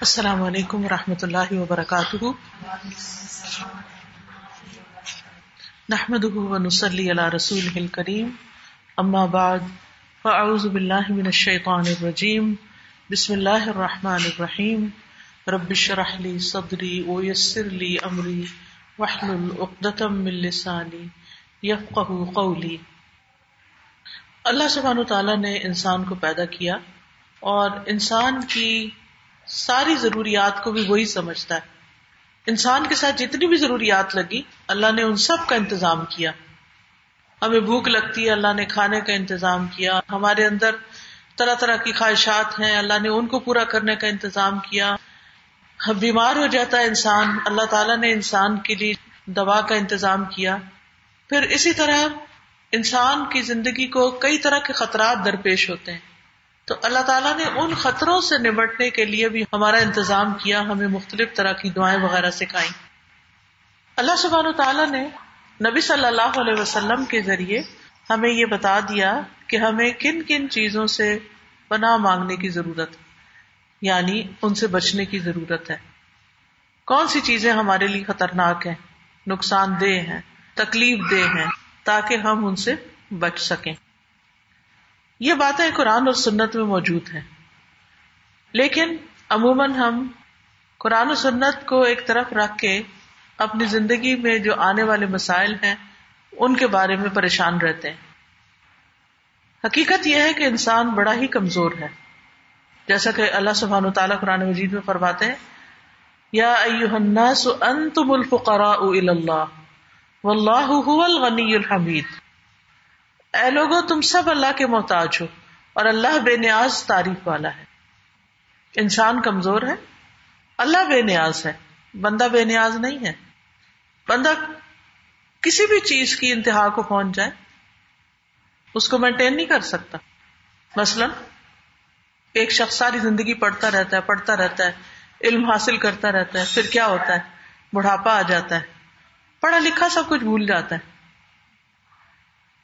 السلام علیکم و رحمۃ اللہ وبرکاتہ۔ نحمد ونسلی علی رسول کریم اما بعد، فاعوذ باللہ من الشیطان الرجیم۔ بسم اللہ الرحمن الرحیم۔ رب اشرح لی صدری ویسر لی امری۔ واحلل عقدۃ من لسانی یفقهوا قولی۔ اللہ سبحانہ تعالی نے انسان کو پیدا کیا اور انسان کی ساری ضروریات کو بھی وہی سمجھتا ہے۔ انسان کے ساتھ جتنی بھی ضروریات لگی، اللہ نے ان سب کا انتظام کیا۔ ہمیں بھوک لگتی ہے، اللہ نے کھانے کا انتظام کیا۔ ہمارے اندر طرح طرح کی خواہشات ہیں، اللہ نے ان کو پورا کرنے کا انتظام کیا۔ بیمار ہو جاتا ہے انسان، اللہ تعالیٰ نے انسان کے لیے دوا کا انتظام کیا۔ پھر اسی طرح انسان کی زندگی کو کئی طرح کے خطرات درپیش ہوتے ہیں۔ تو اللہ تعالیٰ نے ان خطروں سے نمٹنے کے لیے بھی ہمارا انتظام کیا، ہمیں مختلف طرح کی دعائیں وغیرہ سکھائی اللہ سبحانہ تعالیٰ نے نبی صلی اللہ علیہ وسلم کے ذریعے ہمیں یہ بتا دیا کہ ہمیں کن کن چیزوں سے پناہ مانگنے کی ضرورت یعنی ان سے بچنے کی ضرورت ہے۔ کون سی چیزیں ہمارے لیے خطرناک ہیں، نقصان دہ ہیں، تکلیف دہ ہیں، تاکہ ہم ان سے بچ سکیں۔ یہ باتیں قرآن اور سنت میں موجود ہیں۔ لیکن عموماً ہم قرآن و سنت کو ایک طرف رکھ کے اپنی زندگی میں جو آنے والے مسائل ہیں، ان کے بارے میں پریشان رہتے ہیں۔ حقیقت یہ ہے کہ انسان بڑا ہی کمزور ہے۔ جیسا کہ اللہ سبحان و تعالیٰ قرآن مجید میں فرماتے ہیں، یا الناس انتم الفقراء اللہ، واللہ هو الغنی الحمید۔ اے لوگو، تم سب اللہ کے محتاج ہو اور اللہ بے نیاز تعریف والا ہے۔ انسان کمزور ہے، اللہ بے نیاز ہے، بندہ بے نیاز نہیں ہے۔ بندہ کسی بھی چیز کی انتہا کو پہنچ جائے، اس کو مینٹین نہیں کر سکتا۔ مثلا، ایک شخص ساری زندگی پڑھتا رہتا ہے، پڑھتا رہتا ہے، علم حاصل کرتا رہتا ہے، پھر کیا ہوتا ہے؟ بڑھاپا آ جاتا ہے۔ پڑھا لکھا سب کچھ بھول جاتا ہے۔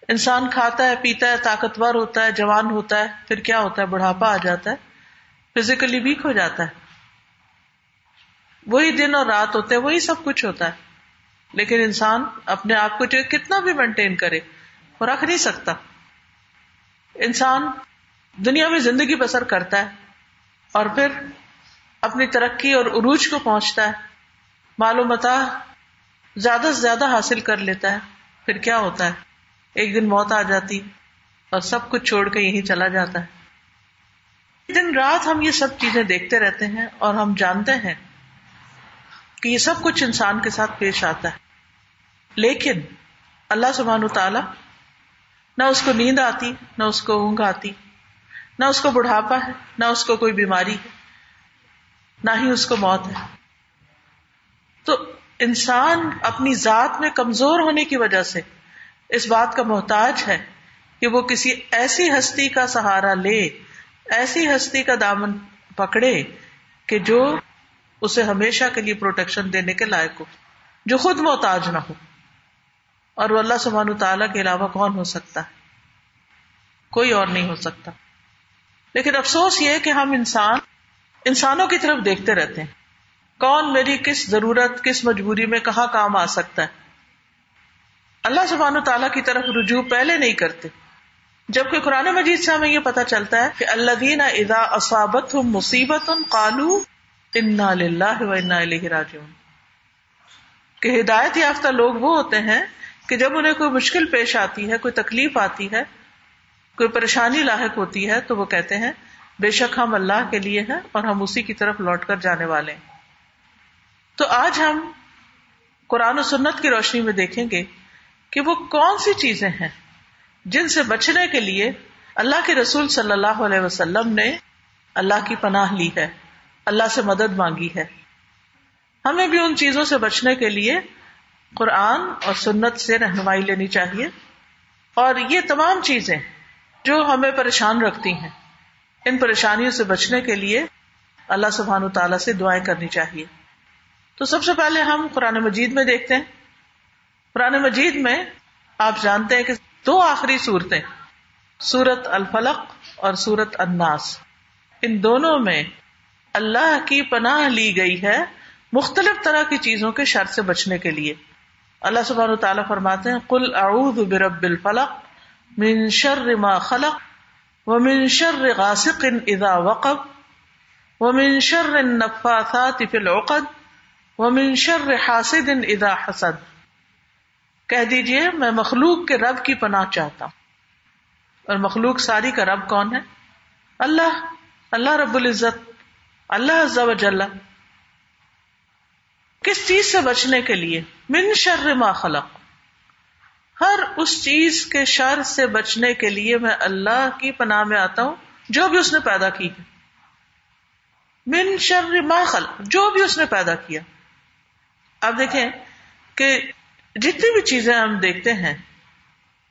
انسان کھاتا ہے، پیتا ہے، طاقتور ہوتا ہے، جوان ہوتا ہے، پھر کیا ہوتا ہے؟ بڑھاپا آ جاتا ہے فزیکلی ویک ہو جاتا ہے۔ وہی دن اور رات ہوتے ہیں، وہی سب کچھ ہوتا ہے۔ لیکن انسان اپنے آپ کو جو کتنا بھی مینٹین کرے، وہ رکھ نہیں سکتا۔ انسان دنیا میں زندگی بسر کرتا ہے اور پھر اپنی ترقی اور عروج کو پہنچتا ہے۔ معلومات زیادہ سے زیادہ حاصل کر لیتا ہے، پھر کیا ہوتا ہے؟ ایک دن موت آ جاتی اور سب کچھ چھوڑ کے یہی چلا جاتا ہے۔ دن رات ہم یہ سب چیزیں دیکھتے رہتے ہیں اور ہم جانتے ہیں کہ یہ سب کچھ انسان کے ساتھ پیش آتا ہے۔ لیکن اللہ سبحان تعالی نہ اس کو نیند آتی، نہ اس کو اونگ آتی، نہ اس کو بڑھاپا ہے، نہ اس کو کوئی بیماری ہے، نہ ہی اس کو موت ہے۔ تو انسان اپنی ذات میں کمزور ہونے کی وجہ سے اس بات کا محتاج ہے کہ وہ کسی ایسی ہستی کا سہارا لے، ایسی ہستی کا دامن پکڑے کہ جو اسے ہمیشہ کے لیے پروٹیکشن دینے کے لائق ہو، جو خود محتاج نہ ہو۔ اور وہ اللہ سبحان تعالیٰ کے علاوہ کون ہو سکتا ہے؟ کوئی اور نہیں ہو سکتا۔ لیکن افسوس یہ کہ ہم انسان، انسانوں کی طرف دیکھتے رہتے ہیں۔ کون میری کس ضرورت، کس مجبوری میں کہاں کام آ سکتا ہے؟ اللہ سبحانہ تعالیٰ کی طرف رجوع پہلے نہیں کرتے۔ جبکہ قرآن مجید سے ہمیں یہ پتا چلتا ہے کہ اللہ دینا ادا اسابت مصیبت کالو انا و انا راجعون۔ کہ ہدایت یافتہ لوگ وہ ہوتے ہیں کہ جب انہیں کوئی مشکل پیش آتی ہے، کوئی تکلیف آتی ہے، کوئی پریشانی لاحق ہوتی ہے، تو وہ کہتے ہیں، بے شک ہم اللہ کے لیے ہیں اور ہم اسی کی طرف لوٹ کر جانے والے ہیں۔ تو آج ہم قرآن و سنت کی روشنی میں دیکھیں گے کہ وہ کون سی چیزیں ہیں جن سے بچنے کے لیے اللہ کے رسول صلی اللہ علیہ وسلم نے اللہ کی پناہ لی ہے، اللہ سے مدد مانگی ہے۔ ہمیں بھی ان چیزوں سے بچنے کے لیے قرآن اور سنت سے رہنمائی لینی چاہیے۔ اور یہ تمام چیزیں جو ہمیں پریشان رکھتی ہیں، ان پریشانیوں سے بچنے کے لیے اللہ سبحان و تعالیٰ سے دعائیں کرنی چاہیے۔ تو سب سے پہلے ہم قرآن مجید میں دیکھتے ہیں۔ قرآن مجید میں آپ جانتے ہیں کہ دو آخری صورتیں، سورت الفلق اور سورت اناس ان دونوں میں اللہ کی پناہ لی گئی ہے مختلف طرح کی چیزوں کے شر سے بچنے کے لیے۔ اللہ سبحانہ تعالیٰ فرماتے ہیں کل اعوذ برب الفلق من شر ما خلق ومن شر غاسق اذا وقب ومن شر النفاثات في العقد ومن شر حاسد اذا حسد۔ کہہ دیجیے میں مخلوق کے رب کی پناہ چاہتا ہوں۔ اور مخلوق ساری کا رب کون ہے؟ اللہ اللہ رب العزت، اللہ عز و جل۔ کس چیز سے بچنے کے لیے؟ من شر ما خلق۔ ہر اس چیز کے شر سے بچنے کے لیے میں اللہ کی پناہ میں آتا ہوں، جو بھی اس نے پیدا کی۔ ہے من شر ما خلق۔ جو بھی اس نے پیدا کیا۔ اب دیکھیں کہ جتنی بھی چیزیں ہم دیکھتے ہیں،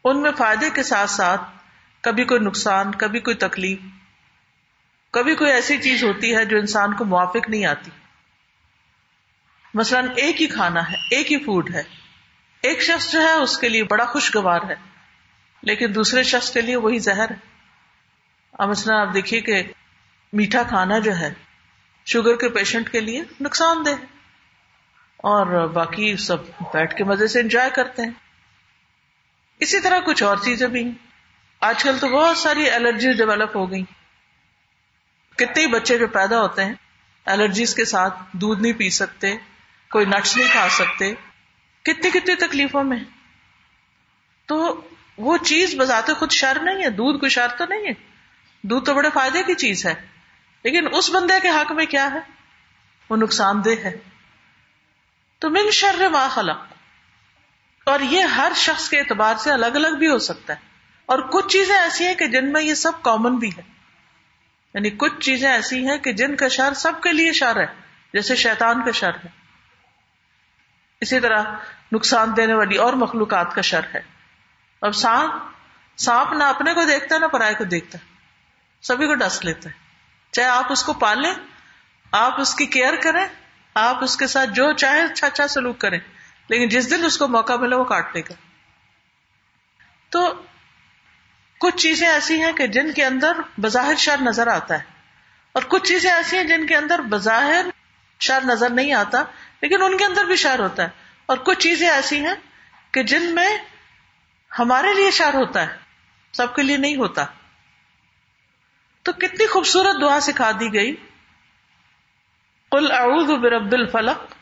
ان میں فائدے کے ساتھ ساتھ کبھی کوئی نقصان، کبھی کوئی تکلیف، کبھی کوئی ایسی چیز ہوتی ہے جو انسان کو موافق نہیں آتی۔ مثلاً ایک ہی کھانا ہے، ایک ہی فوڈ ہے۔ ایک شخص جو ہے، اس کے لیے بڑا خوشگوار ہے۔ لیکن دوسرے شخص کے لیے وہی زہر ہے۔ اب مثلاً آپ دیکھیے کہ میٹھا کھانا جو ہے، شوگر کے پیشنٹ کے لیے نقصان دہ ہے۔ اور باقی سب بیٹھ کے مزے سے انجوائے کرتے ہیں۔ اسی طرح کچھ اور چیزیں بھی ہیں۔ آج کل تو بہت ساری الرجیز ڈیولپ ہو گئی کتنے بچے جو پیدا ہوتے ہیں الرجیز کے ساتھ دودھ نہیں پی سکتے، کوئی نٹس نہیں کھا سکتے۔ کتنی کتنی تکلیفوں میں۔ تو وہ چیز بذات خود شر نہیں ہے، دودھ کوئی شر تو نہیں ہے۔ دودھ تو بڑے فائدے کی چیز ہے۔ لیکن اس بندے کے حق میں کیا ہے؟ وہ نقصان دہ ہے۔ تو من شر ما خلق. اور یہ ہر شخص کے اعتبار سے الگ الگ بھی ہو سکتا ہے. اور کچھ چیزیں ایسی ہیں کہ جن میں یہ سب کامن بھی ہے یعنی کچھ چیزیں ایسی ہیں کہ جن کا شر سب کے لیے شر ہے. جیسے شیطان کا شر ہے. اسی طرح نقصان دینے والی اور مخلوقات کا شر ہے. اب سانپ سانپ نہ اپنے کو دیکھتا ہے، نہ پرائے کو دیکھتا ہے. سبھی کو ڈس لیتا ہے. چاہے آپ اس کو پالیں، آپ اس کی کیئر کریں آپ اس کے ساتھ جو چاہے اچھا اچھا سلوک کریں لیکن جس دن اس کو موقع ملے وہ کاٹ لے گا۔ تو کچھ چیزیں ایسی ہیں کہ جن کے اندر بظاہر شر نظر آتا ہے اور کچھ چیزیں ایسی ہیں جن کے اندر بظاہر شر نظر نہیں آتا لیکن ان کے اندر بھی شر ہوتا ہے۔ اور کچھ چیزیں ایسی ہیں کہ جن میں ہمارے لیے شر ہوتا ہے، سب کے لیے نہیں ہوتا۔ تو کتنی خوبصورت دعا سکھا دی گئی۔ اعوذ برب الفلق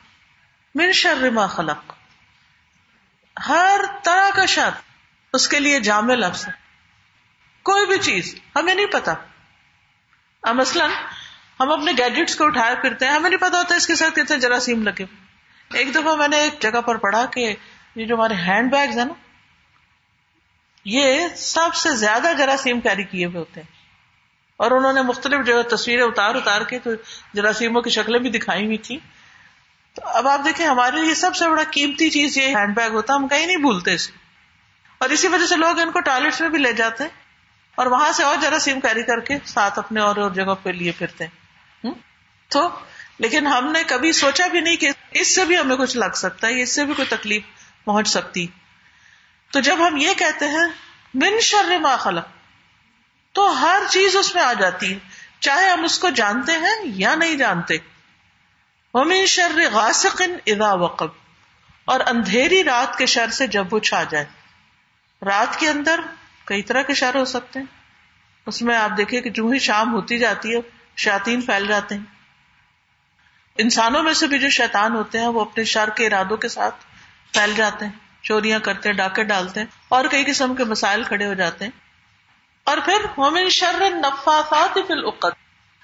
من شر ما خلق. ہر طرح کا شر اس کے لیے جامع لفظ ہے۔ کوئی بھی چیز، ہمیں نہیں پتا۔ مثلاً ہم اپنے گیجٹس کو اٹھائے پھرتے ہیں، ہمیں نہیں پتا ہوتا اس کے ساتھ کتنے جراثیم لگے۔ ایک دفعہ میں نے ایک جگہ پر پڑھا کہ یہ جو ہمارے ہینڈ بیگز ہیں نا، یہ سب سے زیادہ جراثیم کیری کیے ہوئے ہوتے ہیں۔ اور انہوں نے مختلف جو تصویریں اتار اتار کے تو جراثیموں کی شکلیں بھی دکھائی ہوئی تھی تو اب آپ دیکھیں ہمارے لیے سب سے بڑا قیمتی چیز یہ ہینڈ بیگ ہوتا ہم کہیں نہیں بھولتے اس اور اسی وجہ سے لوگ ان کو ٹوائلٹ میں بھی لے جاتے ہیں اور وہاں سے اور جراثیم کیری کر کے ساتھ اپنے اور اور جگہ پہ لیے پھرتے ہیں۔ تو لیکن ہم نے کبھی سوچا بھی نہیں کہ اس سے بھی ہمیں کچھ لگ سکتا ہے، اس سے بھی کوئی تکلیف پہنچ سکتی۔ تو جب ہم یہ کہتے ہیں، من شر ما خلق تو ہر چیز اس میں آ جاتی ہے۔ چاہے ہم اس کو جانتے ہیں یا نہیں جانتے۔ من شر غاسق اذا وقب۔ اور اندھیری رات کے شر سے جب وہ چھا جائے۔ رات کے اندر کئی طرح کے شر ہو سکتے ہیں۔ اس میں آپ دیکھیں کہ جو ہی شام ہوتی جاتی ہے شاطین پھیل جاتے ہیں۔ انسانوں میں سے بھی جو شیطان ہوتے ہیں، وہ اپنے شر کے ارادوں کے ساتھ پھیل جاتے ہیں۔ چوریاں کرتے ہیں، ڈاکے ڈالتے ہیں۔ اور کئی قسم کے مسائل کھڑے ہو جاتے ہیں۔ اور پھر مومن شر نفاثات فی العقد۔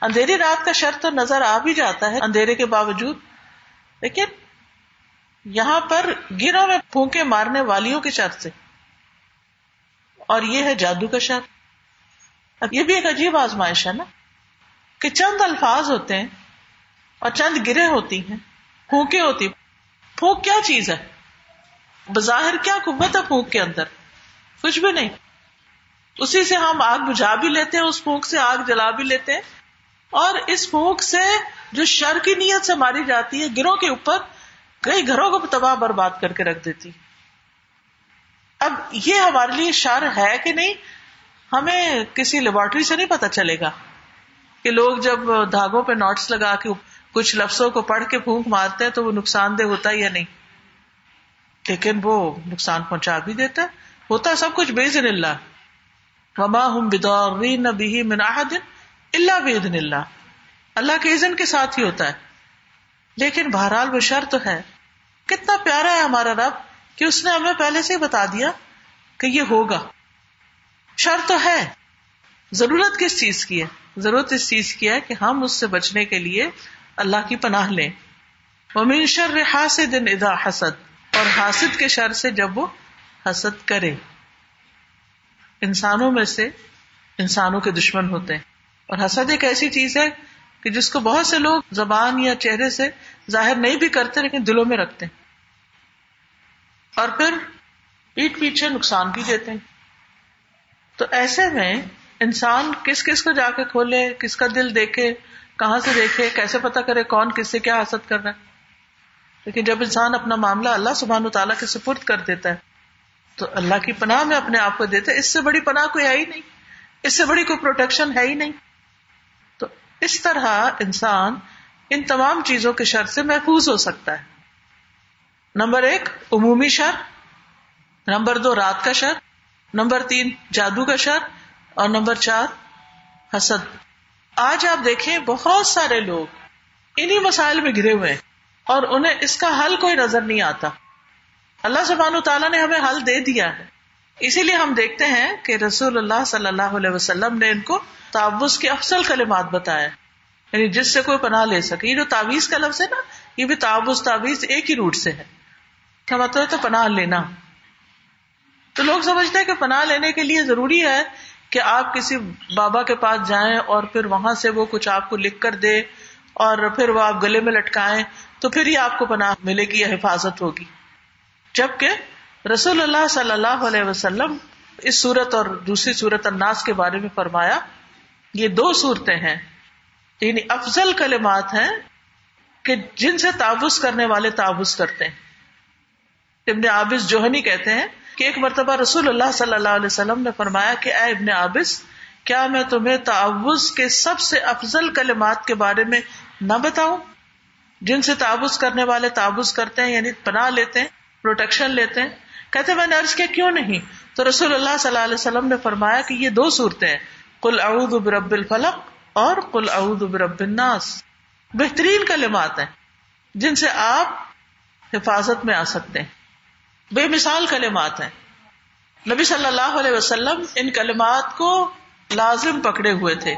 اندھیری رات کا شر تو نظر آ بھی جاتا ہے اندھیرے کے باوجود، لیکن یہاں پر گروں میں پھونکے مارنے والیوں کے شر سے۔ اور یہ ہے جادو کا شر۔ اب یہ بھی ایک عجیب آزمائش ہے نا کہ چند الفاظ ہوتے ہیں اور چند گرے ہوتی ہیں، پھونکے ہوتی پھونک کیا چیز ہے؟ بظاہر کیا قوت ہے پھونک کے اندر؟ کچھ بھی نہیں۔ اسی سے ہم آگ بجھا بھی لیتے ہیں، اس پھونک سے آگ جلا بھی لیتے ہیں۔ اور اس پھونک سے جو شر کی نیت سے ماری جاتی ہے، گروہ کے اوپر کئی گھروں کو تباہ برباد کر کے رکھ دیتی۔ اب یہ ہمارے لیے شر ہے کہ نہیں؟ ہمیں کسی لیبورٹری سے نہیں پتا چلے گا کہ لوگ جب دھاگوں پہ نوٹس لگا کے کچھ لفظوں کو پڑھ کے پھونک مارتے ہیں تو وہ نقصان دہ ہوتا ہے یا نہیں؟ لیکن وہ نقصان پہنچا بھی دیتا۔ ہے ہوتا ہے سب کچھ بےزن اللہ۔ وما ہم بدور بھی من دن اللہ بےدن اللہ۔ اللہ کے عزن کے ساتھ ہی ہوتا ہے۔ لیکن بہرحال وہ شر تو ہے۔ کتنا پیارا ہے ہمارا رب کہ اس نے ہمیں پہلے سے بتا دیا کہ یہ ہوگا۔ شر تو ہے۔ ضرورت کس چیز کی ہے؟ ضرورت اس چیز کی ہے کہ ہم اس سے بچنے کے لیے اللہ کی پناہ لیں۔ ومن شر حاسد اذا حسد۔ اور حاسد کے شر سے جب وہ حسد کرے۔ انسانوں میں سے انسانوں کے دشمن ہوتے ہیں۔ اور حسد ایک ایسی چیز ہے کہ جس کو بہت سے لوگ زبان یا چہرے سے ظاہر نہیں بھی کرتے لیکن دلوں میں رکھتے ہیں۔ اور پھر پیٹ پیچھے نقصان بھی دیتے ہیں۔ تو ایسے میں انسان کس کس کو جا کے کھولے، کس کا دل دیکھے، کہاں سے دیکھے، کیسے پتا کرے کون کس سے کیا حسد کر رہا ہے۔ لیکن جب انسان اپنا معاملہ اللہ سبحان و تعالیٰ کے سپرد کر دیتا ہے تو اللہ کی پناہ میں اپنے آپ کو دیتا ہے۔ اس سے بڑی پناہ کوئی ہے ہی نہیں۔ اس سے بڑی کوئی پروٹیکشن ہے ہی نہیں۔ تو اس طرح انسان ان تمام چیزوں کے شر سے محفوظ ہو سکتا ہے۔ نمبر ایک، عمومی شر۔ نمبر دو، رات کا شر۔ نمبر تین، جادو کا شر۔ اور نمبر چار، حسد۔ آج آپ دیکھیں بہت سارے لوگ انہیں مسائل میں گرے ہوئے ہیں اور انہیں اس کا حل کوئی نظر نہیں آتا۔ اللہ سبحانہ تعالیٰ نے ہمیں حل دے دیا ہے۔ اسی لیے ہم دیکھتے ہیں کہ رسول اللہ صلی اللہ علیہ وسلم نے ان کو تعوض کے افسل کلمات بتایا یعنی جس سے کوئی پناہ لے سکے۔ یہ جو تعویذ کا لفظ ہے نا، یہ بھی تعوض تعویذ ایک ہی روٹ سے ہے۔ کیا مطلب ہے؟ تو پناہ لینا۔ تو لوگ سمجھتے ہیں کہ پناہ لینے کے لیے ضروری ہے کہ آپ کسی بابا کے پاس جائیں اور پھر وہاں سے وہ کچھ آپ کو لکھ کر دے اور پھر وہ آپ گلے میں لٹکائیں تو پھر ہی آپ کو پناہ ملے گی یا حفاظت ہوگی۔ جبکہ رسول اللہ صلی اللہ علیہ وسلم اس صورت اور دوسری صورت الناس کے بارے میں فرمایا، یہ دو صورتیں ہیں۔ یعنی افضل کلمات ہیں کہ جن سے تعوض کرنے والے تعوض کرتے ہیں۔ ابن عابس جوہنی کہتے ہیں کہ ایک مرتبہ رسول اللہ صلی اللہ علیہ وسلم نے فرمایا کہ اے ابن عابس، کیا میں تمہیں تعوض کے سب سے افضل کلمات کے بارے میں نہ بتاؤں؟ جن سے تعوض کرنے والے تعوض کرتے ہیں یعنی پناہ لیتے ہیں پروٹیکشن لیتے ہیں، کہتے میں نے عرض کیا، کیوں نہیں؟ تو رسول اللہ صلی اللہ علیہ وسلم نے فرمایا کہ یہ دو صورتیں ہیں۔ کل اعوذ برب الفلق اور کل اعوذ برب الناس۔ بہترین کلمات ہیں جن سے آپ حفاظت میں آ سکتے ہیں۔ بے مثال کلمات ہیں۔ نبی صلی اللہ علیہ وسلم ان کلمات کو لازم پکڑے ہوئے تھے۔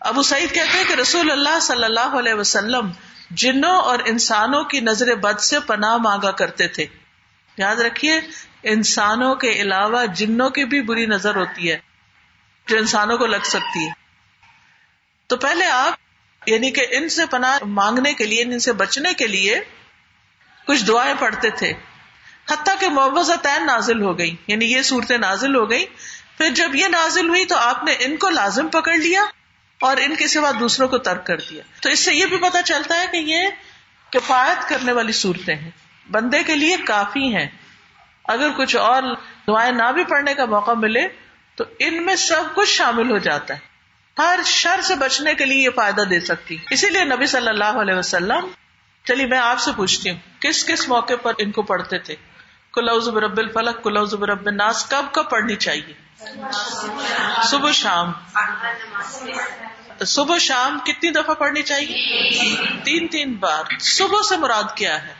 ابو سعید کہتے ہیں کہ رسول اللہ صلی اللہ علیہ وسلم جنوں اور انسانوں کی نظر بد سے پناہ مانگا کرتے تھے۔ یاد رکھیے، انسانوں کے علاوہ جنوں کی بھی بری نظر ہوتی ہے، جو انسانوں کو لگ سکتی ہے۔ تو پہلے آپ یعنی کہ ان سے پناہ مانگنے کے لیے، ان سے بچنے کے لیے کچھ دعائیں پڑھتے تھے۔ حتیٰ کہ معوضہ تعین نازل ہو گئی یعنی یہ صورتیں نازل ہو گئی پھر جب یہ نازل ہوئی تو آپ نے ان کو لازم پکڑ لیا۔ اور ان کے سوا دوسروں کو ترک کر دیا۔ تو اس سے یہ بھی پتا چلتا ہے کہ یہ کفایت کرنے والی صورتیں ہیں۔ بندے کے لیے کافی ہیں۔ اگر کچھ اور دعائیں نہ بھی پڑھنے کا موقع ملے تو ان میں سب کچھ شامل ہو جاتا ہے۔ ہر شر سے بچنے کے لیے یہ فائدہ دے سکتی اسی لیے نبی صلی اللہ علیہ وسلم، چلیے میں آپ سے پوچھتی ہوں، کس کس موقع پر ان کو پڑھتے تھے؟ کلوز برب الفلق کلوز برب الناس، کب کب پڑھنی چاہیے؟ صبح شام۔ صبح شام کتنی دفعہ پڑھنی چاہیے؟ تین تین بار۔ صبح سے مراد کیا ہے؟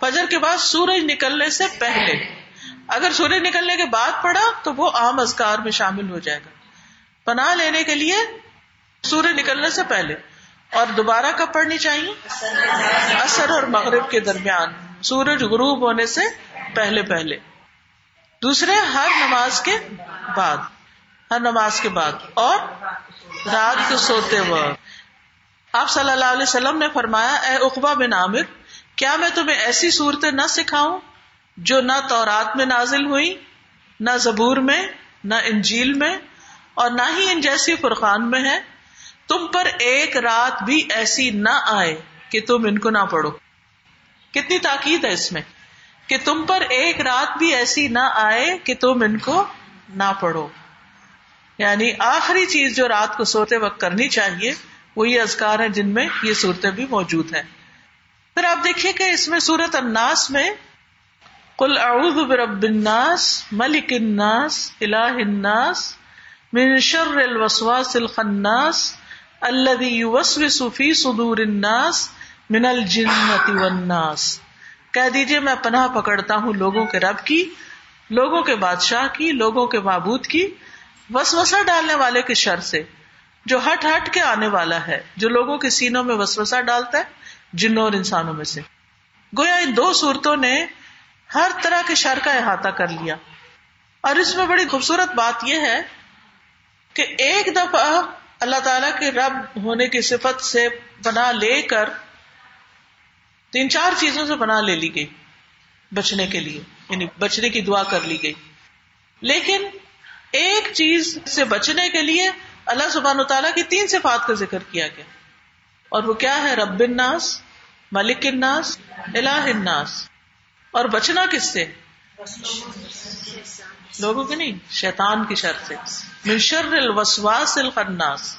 فجر کے بعد سورج نکلنے سے پہلے۔ اگر سورج نکلنے کے بعد پڑھا تو وہ عام ازکار میں شامل ہو جائے گا۔ پناہ لینے کے لیے سورج نکلنے سے پہلے۔ اور دوبارہ کب پڑھنی چاہیے؟ اثر اور مغرب کے درمیان۔ سورج غروب ہونے سے پہلے پہلے۔ دوسرے، ہر نماز کے بعد، ہر نماز کے بعد، اور رات کو سوتے وقت۔ آپ صلی اللہ علیہ وسلم نے فرمایا، اے اقبا بن عامر، کیا میں تمہیں ایسی صورتیں نہ سکھاؤں جو نہ تورات میں نازل ہوئی نہ زبور میں، نہ انجیل میں، اور نہ ہی ان جیسی فرقان میں ہے تم پر ایک رات بھی ایسی نہ آئے کہ تم ان کو نہ پڑھو۔ کتنی تاکید ہے اس میں۔ کہ تم پر ایک رات بھی ایسی نہ آئے کہ تم ان کو نہ پڑھو۔ یعنی آخری چیز جو رات کو سوتے وقت کرنی چاہیے، وہ یہ ازکار ہیں جن میں یہ صورتیں بھی موجود ہیں۔ پھر آپ دیکھیے کہ اس میں سورت الناس میں کل اعوذ برب الناس، ملک الناس، الہ الناس، من شر الوسواس الخناس الذي يوسوس في صدور الناس، من الجنة والناس۔ کہہ دیجیے میں پناہ پکڑتا ہوں لوگوں کے رب کی، لوگوں کے بادشاہ کی، لوگوں کے معبود کی، وسوسہ ڈالنے والے کے شر سے، جو ہٹ ہٹ کے آنے والا ہے، جو لوگوں کے سینوں میں وسوسہ ڈالتا ہے، جنوں اور انسانوں میں سے۔ گویا ان دو صورتوں نے ہر طرح کے شر کا احاطہ کر لیا۔ اور اس میں بڑی خوبصورت بات یہ ہے کہ ایک دفعہ اللہ تعالی کے رب ہونے کی صفت سے بنا لے کر تین چار چیزوں سے بنا لے لی گئی، بچنے کے لیے یعنی بچنے کی دعا کر لی گئی۔ لیکن ایک چیز سے بچنے کے لیے اللہ سبحان تعالیٰ کی تین صفات کا ذکر کیا گیا۔ اور وہ کیا ہے؟ رب الناس، ملک الناس، الہ الناس۔ اور بچنا کس سے؟ لوگوں کے نہیں، شیطان کی شر سے۔ منشر الوسواس الخناس۔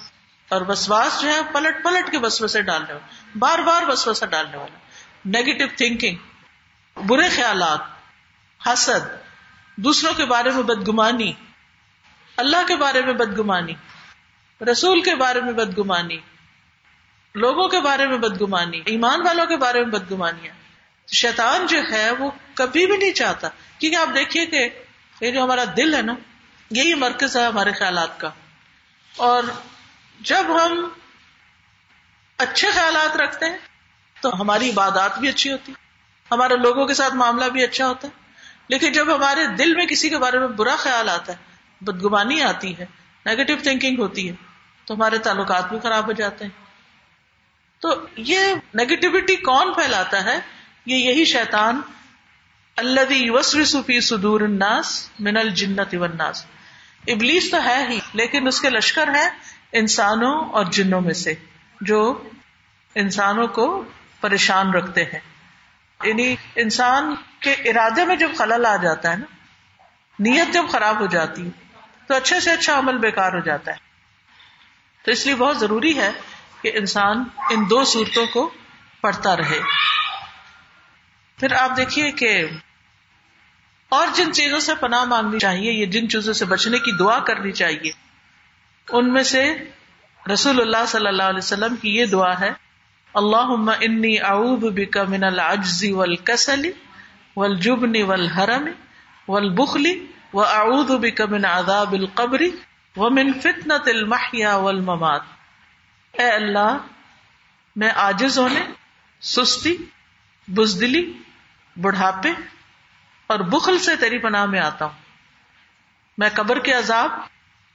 اور وسواس جو ہے، پلٹ پلٹ کے وسو سے ڈالنے والا بار بار وسو سے ڈالنے والا نیگیٹو تھنکنگ برے خیالات، حسد، دوسروں کے بارے میں بدگمانی، اللہ کے بارے میں بدگمانی، رسول کے بارے میں بدگمانی، لوگوں کے بارے میں بدگمانی، ایمان والوں کے بارے میں بدگمانیاں شیطان جو ہے وہ کبھی بھی نہیں چاہتا، کیونکہ آپ دیکھیے کہ یہ جو ہمارا دل ہے نا، یہی مرکز ہے ہمارے خیالات کا۔ اور جب ہم اچھے خیالات رکھتے ہیں تو ہماری عبادات بھی اچھی ہوتی ہمارے لوگوں کے ساتھ معاملہ بھی اچھا ہوتا ہے۔ لیکن جب ہمارے دل میں کسی کے بارے میں برا خیال آتا ہے، بدگمانی آتی ہے نیگیٹو تھنکنگ ہوتی ہے، تو ہمارے تعلقات بھی خراب ہو جاتے ہیں۔ تو یہ نیگیٹیوٹی کون پھیلاتا ہے؟ یہ یہی شیطان اللہ صدور الناس من الجنت والناس۔ ابلیس تو ہے ہی، لیکن اس کے لشکر ہے انسانوں اور جنوں میں سے، جو انسانوں کو پریشان رکھتے ہیں۔ یعنی انسان کے ارادے میں جب خلل آ جاتا ہے نا، نیت جب خراب ہو جاتی ہے، تو اچھے سے اچھا عمل بیکار ہو جاتا ہے۔ تو اس لیے بہت ضروری ہے کہ انسان ان دو صورتوں کو پڑھتا رہے۔ پھر آپ دیکھیے کہ اور جن چیزوں سے پناہ مانگنی چاہیے یا جن چیزوں سے بچنے کی دعا کرنی چاہیے، ان میں سے رسول اللہ صلی اللہ علیہ وسلم کی یہ دعا ہے اللہ انی اعوذ بک من العجز والکسل والجبن والحرم والبخل وہ اعود من عذاب القبری و من فتنة المحیا والممات۔ اے اللہ، میں آجز ہونے، سستی، بزدلی، بڑھاپے اور بخل سے تیری پناہ میں آتا ہوں۔ میں قبر کے عذاب،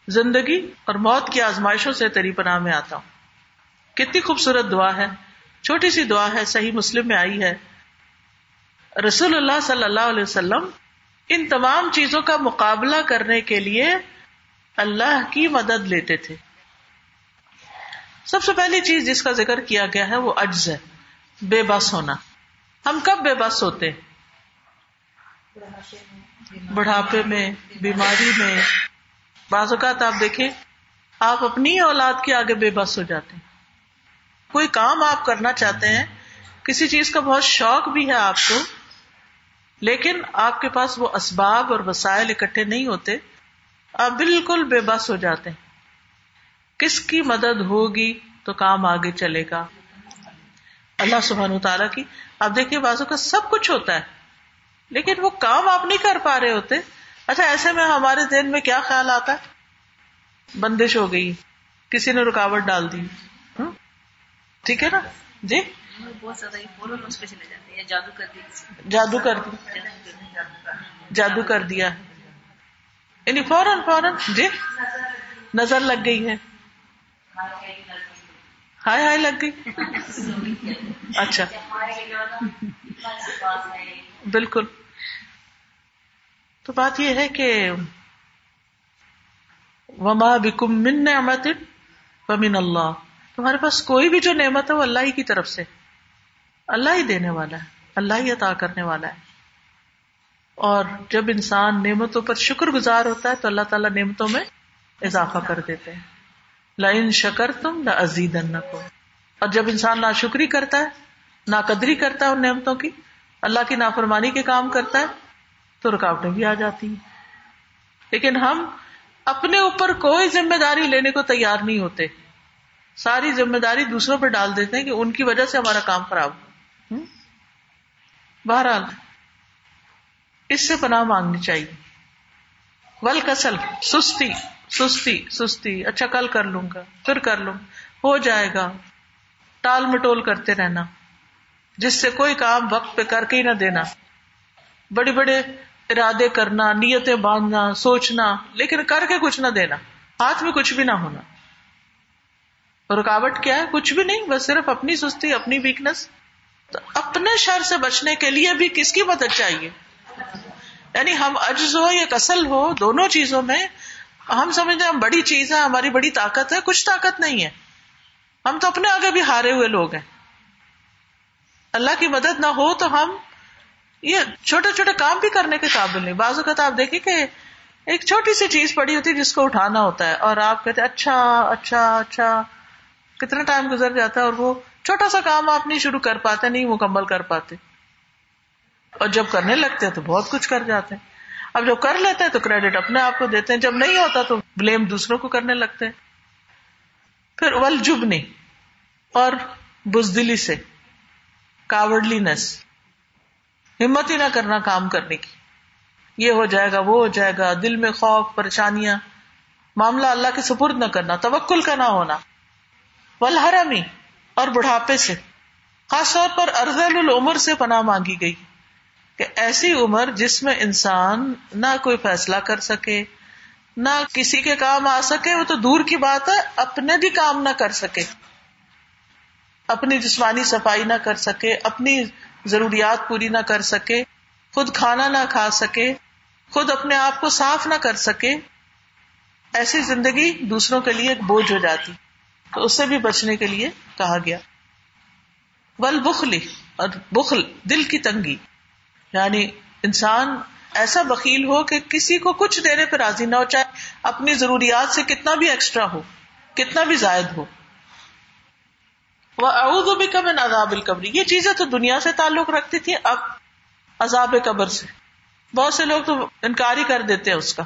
زندگی اور موت کی آزمائشوں سے تیری پناہ میں آتا ہوں۔ کتنی خوبصورت دعا ہے۔ چھوٹی سی دعا ہے، صحیح مسلم میں آئی ہے۔ رسول اللہ صلی اللہ علیہ وسلم ان تمام چیزوں کا مقابلہ کرنے کے لیے اللہ کی مدد لیتے تھے۔ سب سے پہلی چیز جس کا ذکر کیا گیا ہے، وہ اجز ہے، بے بس ہونا۔ ہم کب بے بس ہوتے؟ بڑھاپے میں، بیماری میں۔ بعض اوقات آپ دیکھیں، آپ اپنی اولاد کے آگے بے بس ہو جاتے۔ ہیں کوئی کام آپ کرنا چاہتے ہیں، کسی چیز کا بہت شوق بھی ہے آپ کو، لیکن آپ کے پاس وہ اسباب اور وسائل اکٹھے نہیں ہوتے، آپ بالکل بے بس ہو جاتے ہیں۔ کس کی مدد ہوگی تو کام آگے چلے گا۔ اللہ سبحان تعالیٰ کی، آپ دیکھیے بازو کا سب کچھ ہوتا ہے، لیکن وہ کام آپ نہیں کر پا رہے ہوتے۔ اچھا ایسے میں ہمارے دین میں کیا خیال آتا ہے؟ بندش ہو گئی، کسی نے رکاوٹ ڈال دی۔ ٹھیک ہے نا؟ جی؟ بہت زیادہ جادو کر دیا جادو کر دیا۔ یعنی فوراً فوراً۔ جی؟ نظر لگ گئی ہے۔ ہائے ہائے لگ گئی۔ اچھا۔ بالکل۔ تو بات یہ ہے کہ وما بکم من نعمت ومن اللہ تمہارے پاس کوئی بھی جو نعمت ہے وہ اللہ ہی کی طرف سے۔ اللہ ہی دینے والا ہے، اللہ ہی عطا کرنے والا ہے۔ اور جب انسان نعمتوں پر شکر گزار ہوتا ہے تو اللہ تعالیٰ نعمتوں میں اضافہ کر دیتے ہیں۔ لائن شکر تم نہ عزیز کو اور جب انسان نہ شکری کرتا ہے نہ قدری کرتا ہے ان نعمتوں کی، اللہ کی نافرمانی کے کام کرتا ہے، تو رکاوٹیں بھی آ جاتی ہیں۔ لیکن ہم اپنے اوپر کوئی ذمہ داری لینے کو تیار نہیں ہوتے۔ ساری ذمہ داری دوسروں پہ ڈال دیتے ہیں کہ ان کی وجہ سے ہمارا کام خراب ہو۔ بہرحال، اس سے پناہ مانگنی چاہیے۔ ول کسل، سستی سستی سستی۔ اچھا کل کر لوں گا، پھر کر لوں۔ ہو جائے گا۔ ٹال مٹول کرتے رہنا۔ جس سے کوئی کام وقت پہ کر کے ہی نہ دینا۔ بڑے بڑے ارادے کرنا، نیتیں باندھنا، سوچنا، لیکن کر کے کچھ نہ دینا۔ ہاتھ میں کچھ بھی نہ ہونا۔ رکاوٹ کیا ہے؟ کچھ بھی نہیں، بس صرف اپنی سستی، اپنی ویکنس تو اپنے شر سے بچنے کے لیے بھی کس کی مدد چاہیے؟ یعنی ہم اجز ہو یا کسل ہو، دونوں چیزوں میں ہم سمجھتے ہم بڑی چیز ہے ہماری بڑی طاقت ہے، کچھ طاقت نہیں ہے۔ ہم تو اپنے آگے بھی ہارے ہوئے لوگ ہیں۔ اللہ کی مدد نہ ہو تو ہم یہ چھوٹے چھوٹے کام بھی کرنے کے قابل نہیں۔ بعض اوقات آپ دیکھیں کہ ایک چھوٹی سی چیز پڑی ہوتی ہے جس کو اٹھانا ہوتا ہے اور آپ کہتے اچھا اچھا اچھا۔ کتنا ٹائم گزر جاتا ہے اور وہ چھوٹا سا کام آپ نہیں شروع کر پاتے، نہیں مکمل کر پاتے۔ اور جب کرنے لگتے ہیں تو بہت کچھ کر جاتے ہیں۔ اب جب کر لیتے ہیں تو کریڈٹ اپنے آپ کو دیتے ہیں۔ جب نہیں ہوتا تو بلیم دوسروں کو کرنے لگتے ہیں۔ پھر ول جبنی اور بزدلی سے کاورڈلی نیس ہمت ہی نہ کرنا کام کرنے کی۔ یہ ہو جائے گا، وہ ہو جائے گا، دل میں خوف، پریشانیاں، معاملہ اللہ کے سپرد نہ کرنا، توکل کا نہ ہونا۔ ولحرمی اور بڑھاپے سے، خاص طور پر ارزل العمر سے پناہ مانگی گئی کہ ایسی عمر جس میں انسان نہ کوئی فیصلہ کر سکے، نہ کسی کے کام آ سکے، وہ تو دور کی بات ہے، اپنے بھی کام نہ کر سکے، اپنی جسمانی صفائی نہ کر سکے، اپنی ضروریات پوری نہ کر سکے، خود کھانا نہ کھا سکے، خود اپنے آپ کو صاف نہ کر سکے، ایسی زندگی دوسروں کے لیے ایک بوجھ ہو جاتی۔ تو اس سے بھی بچنے کے لیے کہا گیا۔ ول بخلی اور بخل، دل کی تنگی۔ یعنی انسان ایسا بکیل ہو کہ کسی کو کچھ دینے پہ راضی نہ ہو، چاہے اپنی ضروریات سے کتنا بھی ایکسٹرا ہو، کتنا بھی زائد ہو۔ وہ اعوذ بھی کم عذاب القبری یہ چیزیں تو دنیا سے تعلق رکھتی تھی اب عذاب قبر سے۔ بہت سے لوگ تو انکار ہی کر دیتے ہیں اس کا۔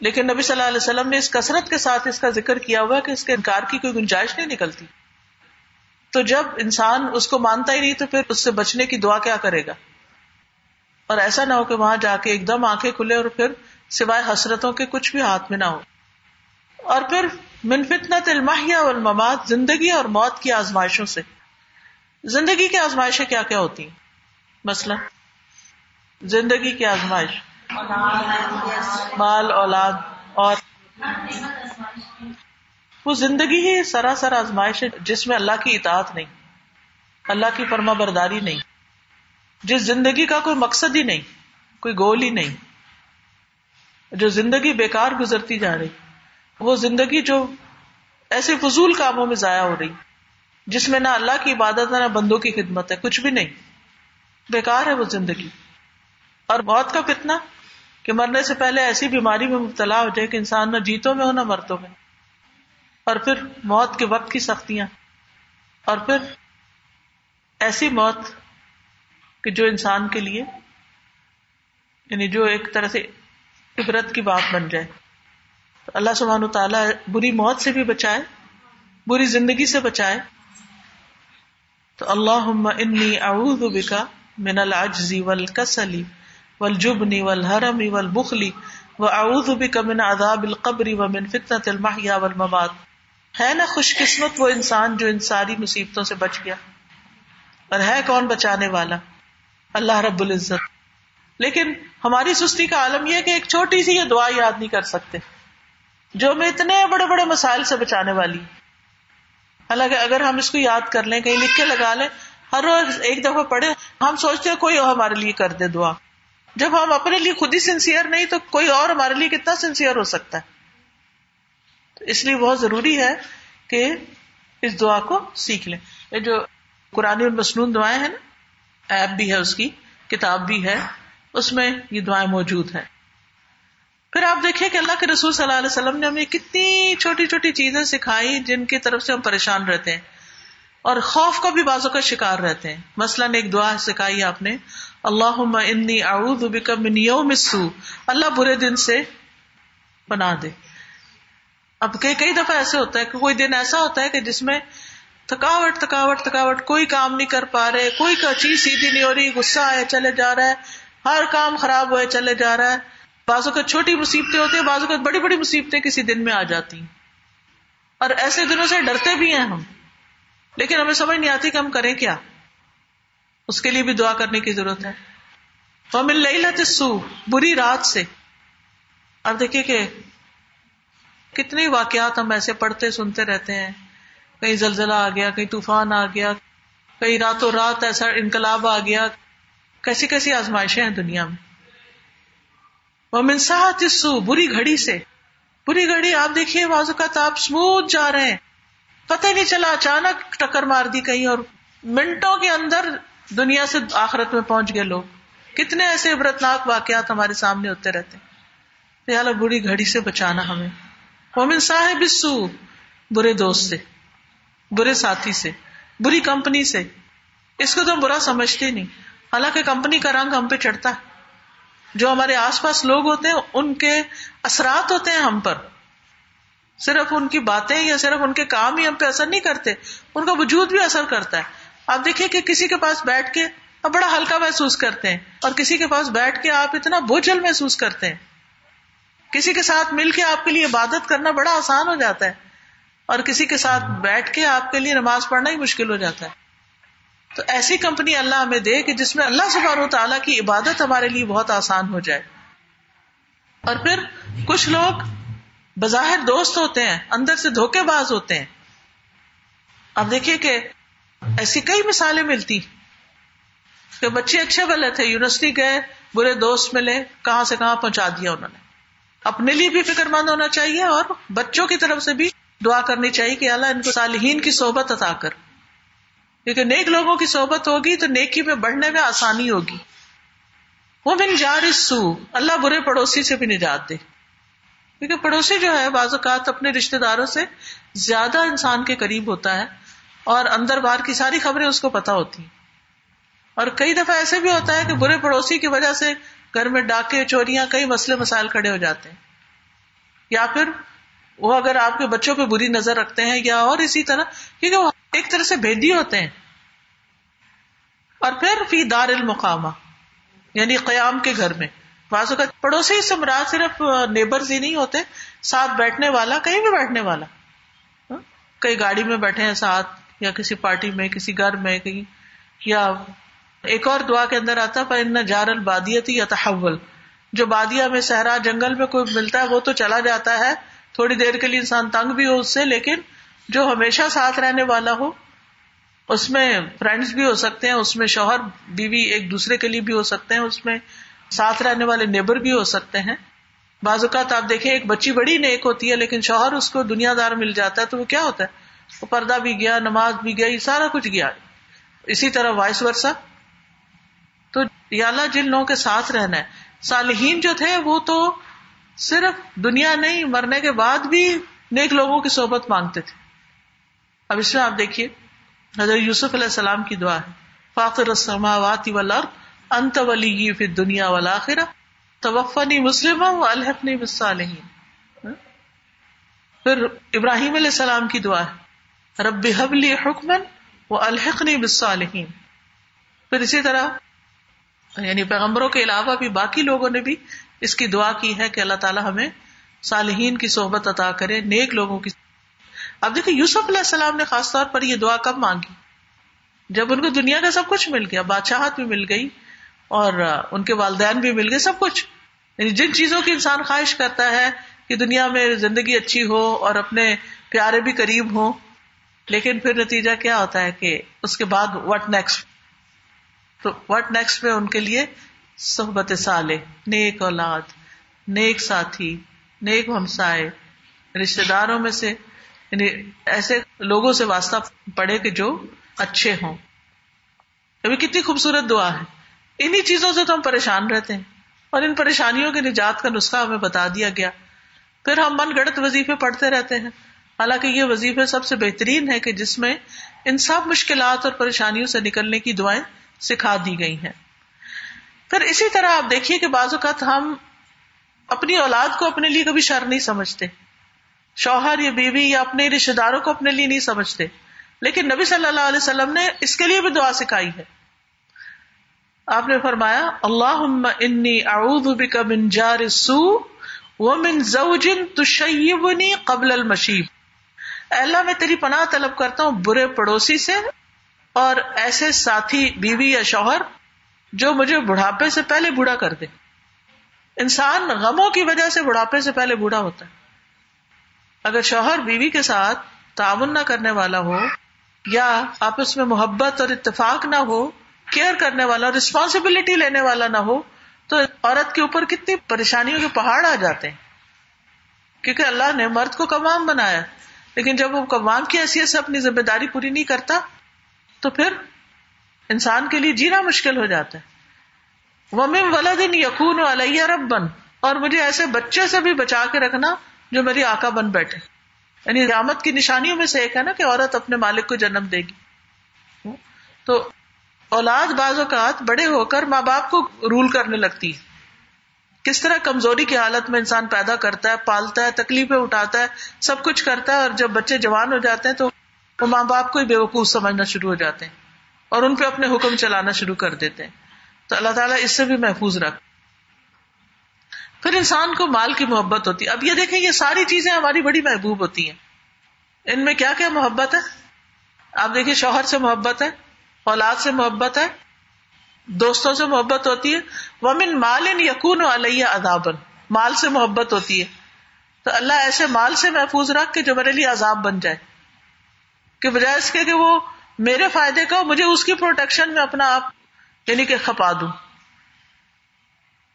لیکن نبی صلی اللہ علیہ وسلم نے اس کثرت کے ساتھ اس کا ذکر کیا ہوا کہ اس کے انکار کی کوئی گنجائش نہیں نکلتی۔ تو جب انسان اس کو مانتا ہی نہیں تو پھر اس سے بچنے کی دعا کیا کرے گا؟ اور ایسا نہ ہو کہ وہاں جا کے ایک دم آنکھیں کھلے اور پھر سوائے حسرتوں کے کچھ بھی ہاتھ میں نہ ہو۔ اور پھر منفتنا الماہیا والممات، زندگی اور موت کی آزمائشوں سے۔ زندگی کی آزمائشیں کیا کیا ہوتی ہیں؟ مثلا زندگی کی آزمائش۔ مال، اولاد اور وہ زندگی ہی سراسر آزمائش ہے، جس میں اللہ کی اطاعت نہیں، اللہ کی فرما برداری نہیں، جس زندگی کا کوئی مقصد ہی نہیں، کوئی گول ہی نہیں، جو زندگی بیکار گزرتی جا رہی، وہ زندگی جو ایسے فضول کاموں میں ضائع ہو رہی، جس میں نہ اللہ کی عبادت ہے نہ بندوں کی خدمت ہے، کچھ بھی نہیں، بیکار ہے وہ زندگی۔ اور موت کا کتنا کہ مرنے سے پہلے ایسی بیماری میں مبتلا ہو جائے کہ انسان نہ جیتوں میں ہو نہ مرتوں میں۔ اور پھر موت کے وقت کی سختیاں۔ اور پھر ایسی موت کہ جو انسان کے لیے یعنی جو ایک طرح سے عبرت کی بات بن جائے۔ تو اللہ سبحانہ تعالیٰ بری موت سے بھی بچائے، بری زندگی سے بچائے۔ تو اللہ انی اعوذ بکا من العجزی والکسلی والجبنی والحرمی والبخلی و بک من عذاب القبر ومن فتنة المحیا والممات۔ ہے نا خوش قسمت وہ انسان جو ان ساری مصیبتوں سے بچ گیا۔ اور ہے کون بچانے والا؟ اللہ رب العزت۔ لیکن ہماری سستی کا عالم یہ کہ ایک چھوٹی سی یہ دعا یاد نہیں کر سکتے۔ جو میں اتنے بڑے بڑے مسائل سے بچانے والی۔ حالانکہ اگر ہم اس کو یاد کر لیں، کہیں لکھ کے لگا لیں، ہر روز ایک دفعہ پڑھے ہم سوچتے ہیں کوئی ہمارے لیے کر دے دعا۔ جب ہم اپنے لیے خود ہی سنسیئر نہیں تو کوئی اور ہمارے لیے کتنا سنسیئر ہو سکتا ہے؟ اس لیے بہت ضروری ہے کہ اس دعا کو سیکھ لیں۔ یہ جو قرآن مصنون دعائیں ہیں نا، ایپ بھی ہے اس کی، کتاب بھی ہے، اس میں یہ دعائیں موجود ہیں۔ پھر آپ دیکھیں کہ اللہ کے رسول صلی اللہ علیہ وسلم نے ہمیں کتنی چھوٹی چھوٹی چیزیں سکھائی جن کی طرف سے ہم پریشان رہتے ہیں۔ اور خوف کا بھی بازو کا شکار رہتے ہیں۔ مثلاً ایک دعا سکھائی آپ نے اللہ انی اعوذ بک من یوم السوء۔ اللہ برے دن سے بنا دے۔ اب کئی کئی دفعہ ایسے ہوتا ہے کہ کوئی دن ایسا ہوتا ہے کہ جس میں تھکاوٹ تھکاوٹ تھکاوٹ، کوئی کام نہیں کر پا رہے، کوئی چیز سیدھی نہیں ہو رہی، غصہ آئے، چلے جا رہا ہے، ہر کام خراب ہوئے، چلے جا رہا ہے۔ بازو کا چھوٹی مصیبتیں ہوتی ہیں بازو کا بڑی بڑی مصیبتیں کسی دن میں آ جاتی ہیں۔ اور ایسے دنوں سے ڈرتے بھی ہیں ہم۔ لیکن ہمیں سمجھ نہیں آتی کہ ہم کریں کیا۔ اس کے لیے بھی دعا کرنے کی ضرورت ہے۔ وہ مل لئی بری رات سے۔ اب دیکھیے کہ کتنے واقعات ہم ایسے پڑھتے سنتے رہتے ہیں۔ کہیں زلزلہ آ گیا، کہیں طوفان آ گیا، کہیں راتوں رات ایسا انقلاب آ گیا۔ کیسی کیسی آزمائشیں ہیں دنیا میں۔ وہ منساحت سو بری گھڑی سے۔ بری گھڑی، آپ دیکھیے بازو کا آپ اسموتھ جا رہے ہیں۔ پتہ ہی نہیں چلا، اچانک ٹکر مار دی کہیں اور منٹوں کے اندر دنیا سے آخرت میں پہنچ گئے لوگ۔ کتنے ایسے عبرتناک واقعات ہمارے سامنے ہوتے رہتے ہیں۔ بری گھڑی سے بچانا ہمیں۔ مومن صاحب سو برے دوست سے، برے ساتھی سے، بری کمپنی سے۔ اس کو تو برا سمجھتے نہیں۔ حالانکہ کمپنی کا رنگ ہم پہ چڑھتا ہے۔ جو ہمارے آس پاس لوگ ہوتے ہیں، ان کے اثرات ہوتے ہیں ہم پر۔ صرف ان کی باتیں یا صرف ان کے کام ہی ہم پہ اثر نہیں کرتے، ان کا وجود بھی اثر کرتا ہے۔ آپ دیکھیں کہ کسی کے پاس بیٹھ کے آپ بڑا ہلکا محسوس کرتے ہیں اور کسی کے پاس بیٹھ کے آپ اتنا بوجھل محسوس کرتے ہیں۔ کسی کے ساتھ مل کے آپ کے لیے عبادت کرنا بڑا آسان ہو جاتا ہے اور کسی کے ساتھ بیٹھ کے آپ کے لیے نماز پڑھنا ہی مشکل ہو جاتا ہے۔ تو ایسی کمپنی اللہ ہمیں دے کہ جس میں اللہ سبحانہ تعالیٰ کی عبادت ہمارے لیے بہت آسان ہو جائے۔ اور پھر کچھ لوگ بظاہر دوست ہوتے ہیں، اندر سے دھوکے باز ہوتے ہیں۔ اب دیکھیے کہ ایسی کئی مثالیں ملتی کہ بچے اچھے بلے تھے یونیورسٹی گئے، برے دوست ملے، کہاں سے کہاں پہنچا دیا انہوں نے۔ اپنے لیے بھی فکر مند ہونا چاہیے اور بچوں کی طرف سے بھی دعا کرنی چاہیے کہ اللہ ان کو صالحین کی صحبت عطا کر۔ کیونکہ نیک لوگوں کی صحبت ہوگی تو نیکی میں بڑھنے میں آسانی ہوگی۔ وہ بن جار سو، اللہ برے پڑوسی سے بھی نجات دے۔ کیونکہ پڑوسی جو ہے، بعض اوقات اپنے رشتے داروں سے زیادہ انسان کے قریب ہوتا ہے۔ اور اندر باہر کی ساری خبریں اس کو پتا ہوتی ہیں۔ اور کئی دفعہ ایسے بھی ہوتا ہے کہ برے پڑوسی کی وجہ سے گھر میں ڈاکے، چوریاں، کئی مسئلے مسائل کھڑے ہو جاتے ہیں۔ یا پھر وہ اگر آپ کے بچوں پہ بری نظر رکھتے ہیں یا اور اسی طرح، کیونکہ وہ ایک طرح سے بھیدی ہوتے ہیں۔ اور پھر فی دار المقامہ یعنی قیام کے گھر میں۔ بعض اوقات پڑوسی سے مراد صرف نیبرز ہی نہیں ہوتے، ساتھ بیٹھنے والا، کہیں بھی بیٹھنے والا۔ ہاں، کئی گاڑی میں بیٹھے ہیں ساتھ۔ یا کسی پارٹی میں، کسی گھر میں، کہیں، یا ایک اور دعا کے اندر آتا پر ان جار البادیتی یا تحول جو بادیا میں صحرا، جنگل میں کوئی ملتا ہے، وہ تو چلا جاتا ہے۔ تھوڑی دیر کے لیے انسان تنگ بھی ہو اس سے، لیکن جو ہمیشہ ساتھ رہنے والا ہو، اس میں فرینڈس بھی ہو سکتے ہیں، اس میں شوہر بیوی ایک دوسرے کے لیے بھی ہو سکتے ہیں، اس میں ساتھ رہنے والے نیبر بھی ہو سکتے ہیں۔ بعض اوقات آپ دیکھیں، ایک بچی بڑی نیک ہوتی ہے، لیکن شوہر اس کو دنیا دار مل جاتا ہے، تو وہ کیا ہوتا ہے؟ وہ پردہ بھی گیا، نماز بھی گیا یہ سارا کچھ گیا۔ اسی طرح وائس ورسا۔ تو یا جن لوگوں کے ساتھ رہنا ہے، صالحین جو تھے وہ تو صرف دنیا نہیں، مرنے کے بعد بھی نیک لوگوں کی صحبت مانگتے تھے۔ اب اس میں آپ دیکھیے، حضرت یوسف علیہ السلام کی دعا ہے۔ فاخر السماوات والارض، انت ولی فی الدنیا والآخرہ، توفنی مسلم و بالصالحین۔ ہاں؟ پھر ابراہیم علیہ السلام کی دعا ہے۔ رب حبلی حکمن و الحقنی بالصالحین پھر اسی طرح یعنی پیغمبروں کے علاوہ بھی باقی لوگوں نے بھی اس کی دعا کی ہے کہ اللہ تعالیٰ ہمیں صالحین کی صحبت عطا کرے، نیک لوگوں کی اب دیکھیں، یوسف علیہ السلام نے خاص طور پر یہ دعا کب مانگی؟ جب ان کو دنیا کا سب کچھ مل گیا، بادشاہت بھی مل گئی اور ان کے والدین بھی مل گئے، سب کچھ۔ یعنی جن چیزوں کی انسان خواہش کرتا ہے کہ دنیا میں زندگی اچھی ہو اور اپنے پیارے بھی قریب ہو لیکن پھر نتیجہ کیا ہوتا ہے کہ اس کے بعد وٹ نیکسٹ تو وٹ نیکسٹ میں ان کے لیے صحبت سالے نیک اولاد، نیک ساتھی، نیک ہمسائے رشتے داروں میں سے یعنی ایسے لوگوں سے واسطہ پڑے کہ جو اچھے ہوں۔ ابھی کتنی خوبصورت دعا ہے۔ انہیں چیزوں سے تو ہم پریشان رہتے ہیں۔ اور ان پریشانیوں کے نجات کا نسخہ ہمیں بتا دیا گیا۔ پھر ہم من گڑت وظیفے پڑھتے رہتے ہیں۔ حالانکہ یہ وظیفے سب سے بہترین ہے کہ جس میں ان سب مشکلات اور پریشانیوں سے نکلنے کی دعائیں سکھا دی گئی ہیں۔ پھر اسی طرح آپ دیکھیے کہ بعض اوقات ہم اپنی اولاد کو اپنے لیے کبھی شر نہیں سمجھتے۔ شوہر یا بیوی یا اپنے رشتے داروں کو اپنے لیے نہیں سمجھتے۔ لیکن نبی صلی اللہ علیہ وسلم نے اس کے لیے بھی دعا سکھائی ہے۔ آپ نے فرمایا اللہ انی اعوذ بک من جار السوء ومن زوج تشیبنی قبل المشیب اللہ، میں تیری پناہ طلب کرتا ہوں برے پڑوسی سے اور ایسے ساتھی، بیوی یا شوہر جو مجھے بڑھاپے سے پہلے بوڑھا کر دے۔ انسان غموں کی وجہ سے بڑھاپے سے پہلے بوڑھا ہوتا ہے۔ اگر شوہر بیوی کے ساتھ تعاون نہ کرنے والا ہو یا آپس میں محبت اور اتفاق نہ ہو، کیئر کرنے والا ریسپانسبلٹی لینے والا نہ ہو، تو عورت کے اوپر کتنی پریشانیوں کے پہاڑ آ جاتے ہیں۔ کیونکہ اللہ نے مرد کو کمام بنایا۔ لیکن جب وہ کمام کی حیثیت سے اپنی ذمہ داری پوری نہیں کرتا، تو پھر انسان کے لیے جینا مشکل ہو جاتا ہے۔ ومم ولادن یقون علیہ رب بن اور مجھے ایسے بچے سے بھی بچا کے رکھنا جو میری آکا بن بیٹھے۔ یعنی رامت کی نشانیوں میں سے ایک ہے نا کہ عورت اپنے مالک کو جنم دے گی۔ تو اولاد بعض اوقات بڑے ہو کر ماں باپ کو رول کرنے لگتی ہے۔ کس طرح کمزوری کی حالت میں انسان پیدا کرتا ہے، پالتا ہے، تکلیفیں اٹھاتا ہے، سب کچھ کرتا ہے اور جب بچے جوان ہو جاتے ہیں تو وہ ماں باپ کو ہی بے وقوف سمجھنا شروع ہو جاتے ہیں اور ان پہ اپنے حکم چلانا شروع کر دیتے ہیں۔ تو اللہ تعالیٰ اس سے بھی محفوظ رکھ۔ پھر انسان کو مال کی محبت ہوتی ہے۔ اب یہ دیکھیں، یہ ساری چیزیں ہماری بڑی محبوب ہوتی ہیں۔ ان میں کیا کیا محبت ہے؟ آپ دیکھیے شوہر سے محبت ہے، اولاد سے محبت ہے دوستوں سے محبت ہوتی ہے۔ ومن مال ان یقون علیہ ادابن مال سے محبت ہوتی ہے۔ تو اللہ ایسے مال سے محفوظ رکھ کے جو میرے لیے عذاب بن جائے۔ کہ بجائے اس کے کہ وہ میرے فائدے کا مجھے اس کی پروٹیکشن میں اپنا آپ یعنی کہ کھپا دوں۔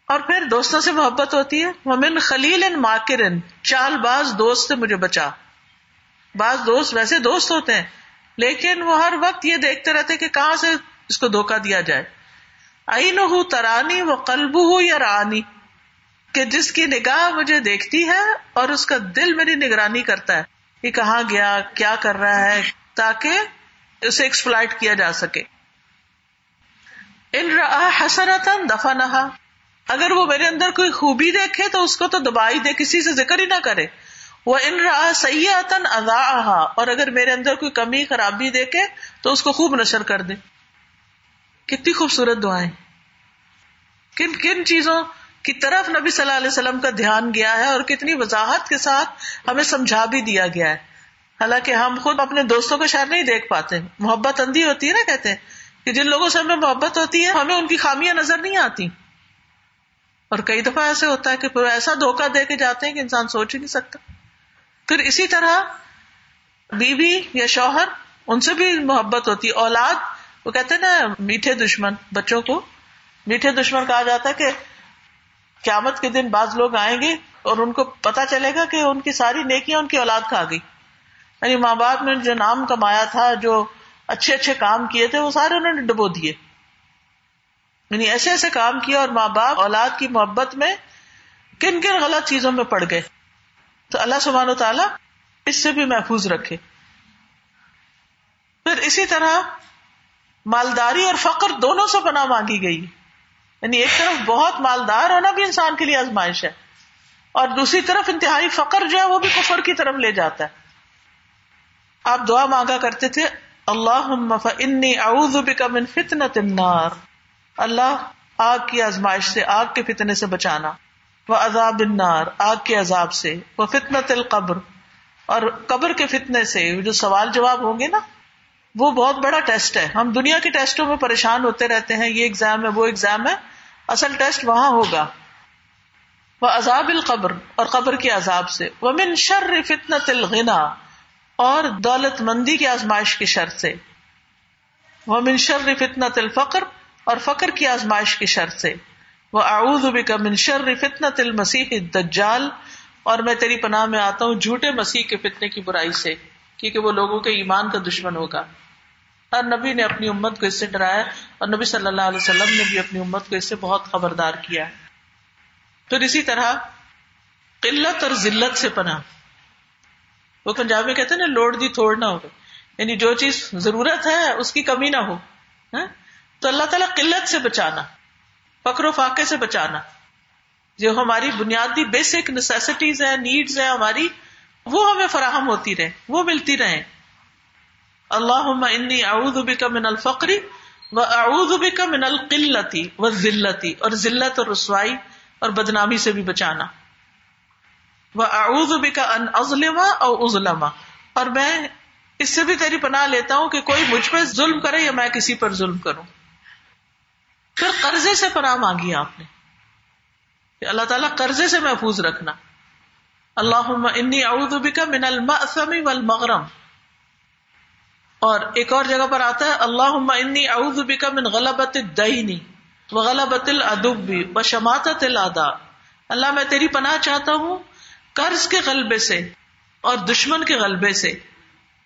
اور پھر دوستوں سے محبت ہوتی ہے۔ ممن خلیل ان ماکرن چال باز دوست سے مجھے بچا۔ بعض دوست ویسے دوست ہوتے ہیں، لیکن وہ ہر وقت یہ دیکھتے رہتے کہ کہاں سے اس کو دھوکا دیا جائے۔ آئی ہوں ترانی وہ قلب ہوں یا رانی کہ جس کی نگاہ مجھے دیکھتی ہے اور اس کا دل میری نگرانی کرتا ہے۔ کہ کہاں گیا؟ کیا کر رہا ہے؟ تاکہ اسے ایکسپلائٹ کیا جا سکے۔ ان رہا حسنتن دفا نہا اگر وہ میرے اندر کوئی خوبی دیکھے تو اس کو تو دبائی دے، کسی سے ذکر ہی نہ کرے۔ وہ ان رہا سیاتن ادا اور اگر میرے اندر کوئی کمی، خرابی دیکھے تو اس کو خوب نشر کر دے۔ کتنی خوبصورت دعائیں۔ کن کن چیزوں کی طرف نبی صلی اللہ علیہ وسلم کا دھیان گیا ہے اور کتنی وضاحت کے ساتھ ہمیں سمجھا بھی دیا گیا ہے۔ حالانکہ ہم خود اپنے دوستوں کا شہر نہیں دیکھ پاتے۔ محبت اندھی ہوتی ہے نا کہتے ہیں کہ جن لوگوں سے ہمیں محبت ہوتی ہے، ہمیں ان کی خامیاں نظر نہیں آتی۔ اور کئی دفعہ ایسے ہوتا ہے کہ پھر ایسا دھوکا دے کے جاتے ہیں کہ انسان سوچ ہی نہیں سکتا۔ پھر اسی طرح بیوی یا شوہر، ان سے بھی محبت ہوتی۔ ہے اولاد وہ کہتے ہیں نا، میٹھے دشمن، بچوں کو۔ میٹھے دشمن کہا جاتا ہے کہ قیامت کے دن بعض لوگ آئیں گے اور ان کو پتا چلے گا کہ ان کی ساری نیکیاں ان کی اولاد کھا گئی۔ یعنی ماں باپ نے جو نام کمایا تھا، جو اچھے اچھے کام کیے تھے، وہ سارے انہوں نے ڈبو دیے۔ یعنی ایسے ایسے کام کیا اور ماں باپ، اولاد کی محبت میں کن کن غلط چیزوں میں پڑ گئے۔ تو اللہ سبحانہ و تعالیٰ اس سے بھی محفوظ رکھے۔ پھر اسی طرح مالداری اور فقر دونوں سے پناہ مانگی گئی۔ یعنی ایک طرف بہت مالدار ہونا بھی انسان کے لیے آزمائش ہے، اور دوسری طرف انتہائی فقر جو ہے وہ بھی کفر کی طرف لے جاتا ہے۔ آپ دعا مانگا کرتے تھے اللہ انی اعوذ بک من فتنة النار اللہ، آگ کی آزمائش سے، آگ کے فتنے سے بچانا۔ وہ عذاب النار، آگ کے عذاب سے۔ وہ فتنا تل قبر اور قبر کے فتنے سے، جو سوال جواب ہوں گے نا وہ بہت بڑا ٹیسٹ ہے۔ ہم دنیا کے ٹیسٹوں میں پریشان ہوتے رہتے ہیں۔ یہ ایگزام ہے، وہ ایگزام ہے۔ اصل ٹیسٹ وہاں ہوگا۔ وہ عذاب القبر اور قبر کے عذاب سے۔ وہ من شر فتنا تلغنا اور دولت مندی کی آزمائش کی شر سے۔ وہ من شر فتنا الفقر اور فقر کی آزمائش کی شرط سے۔ وہ اعوذ بک من شر فتنة المسیح الدجال اور میں تیری پناہ میں آتا ہوں جھوٹے مسیح کے فتنے کی برائی سے، کیونکہ وہ لوگوں کے ایمان کا دشمن ہوگا۔ اور نبی نے اپنی امت کو اس سے ڈرایا اور نبی صلی اللہ علیہ وسلم نے بھی اپنی امت کو اس سے بہت خبردار کیا۔ ہے پھر اسی طرح قلت اور ذلت سے پناہ۔ وہ پنجاب میں کہتے ہیں نا لوڑ دی تھوڑ نہ ہو۔ یعنی جو چیز ضرورت ہے، اس کی کمی نہ ہو۔ ہاں؟ تو اللہ تعالیٰ قلت سے بچانا فکر و فاقے سے بچانا۔ جو ہماری بنیادی بیسک نیسٹیز ہیں نیڈز ہیں، ہماری، وہ ہمیں فراہم ہوتی رہے وہ ملتی رہے اللہ انی اعوذ بک من الفقری و اعوذ بک من القلتی و ذلتی اور ذلت اور رسوائی اور بدنامی سے بھی بچانا۔ وہ اعوذ بک ان ازلم او ازلم اور میں اس سے بھی تیری پناہ لیتا ہوں کہ کوئی مجھ پر ظلم کرے یا میں کسی پر ظلم کروں۔ پھر قرضے سے پناہ مانگی آپ نے۔ کہ اللہ تعالیٰ قرضے سے محفوظ رکھنا۔ اللہ انی اعوذ بک من المأثم والمغرم۔ اور ایک اور جگہ پر آتا ہے اللہ انی اعوذ بک من غلبت الدین وغلبت العدب وشماتت الاعداء اللہ، میں تیری پناہ چاہتا ہوں قرض کے غلبے سے اور دشمن کے غلبے سے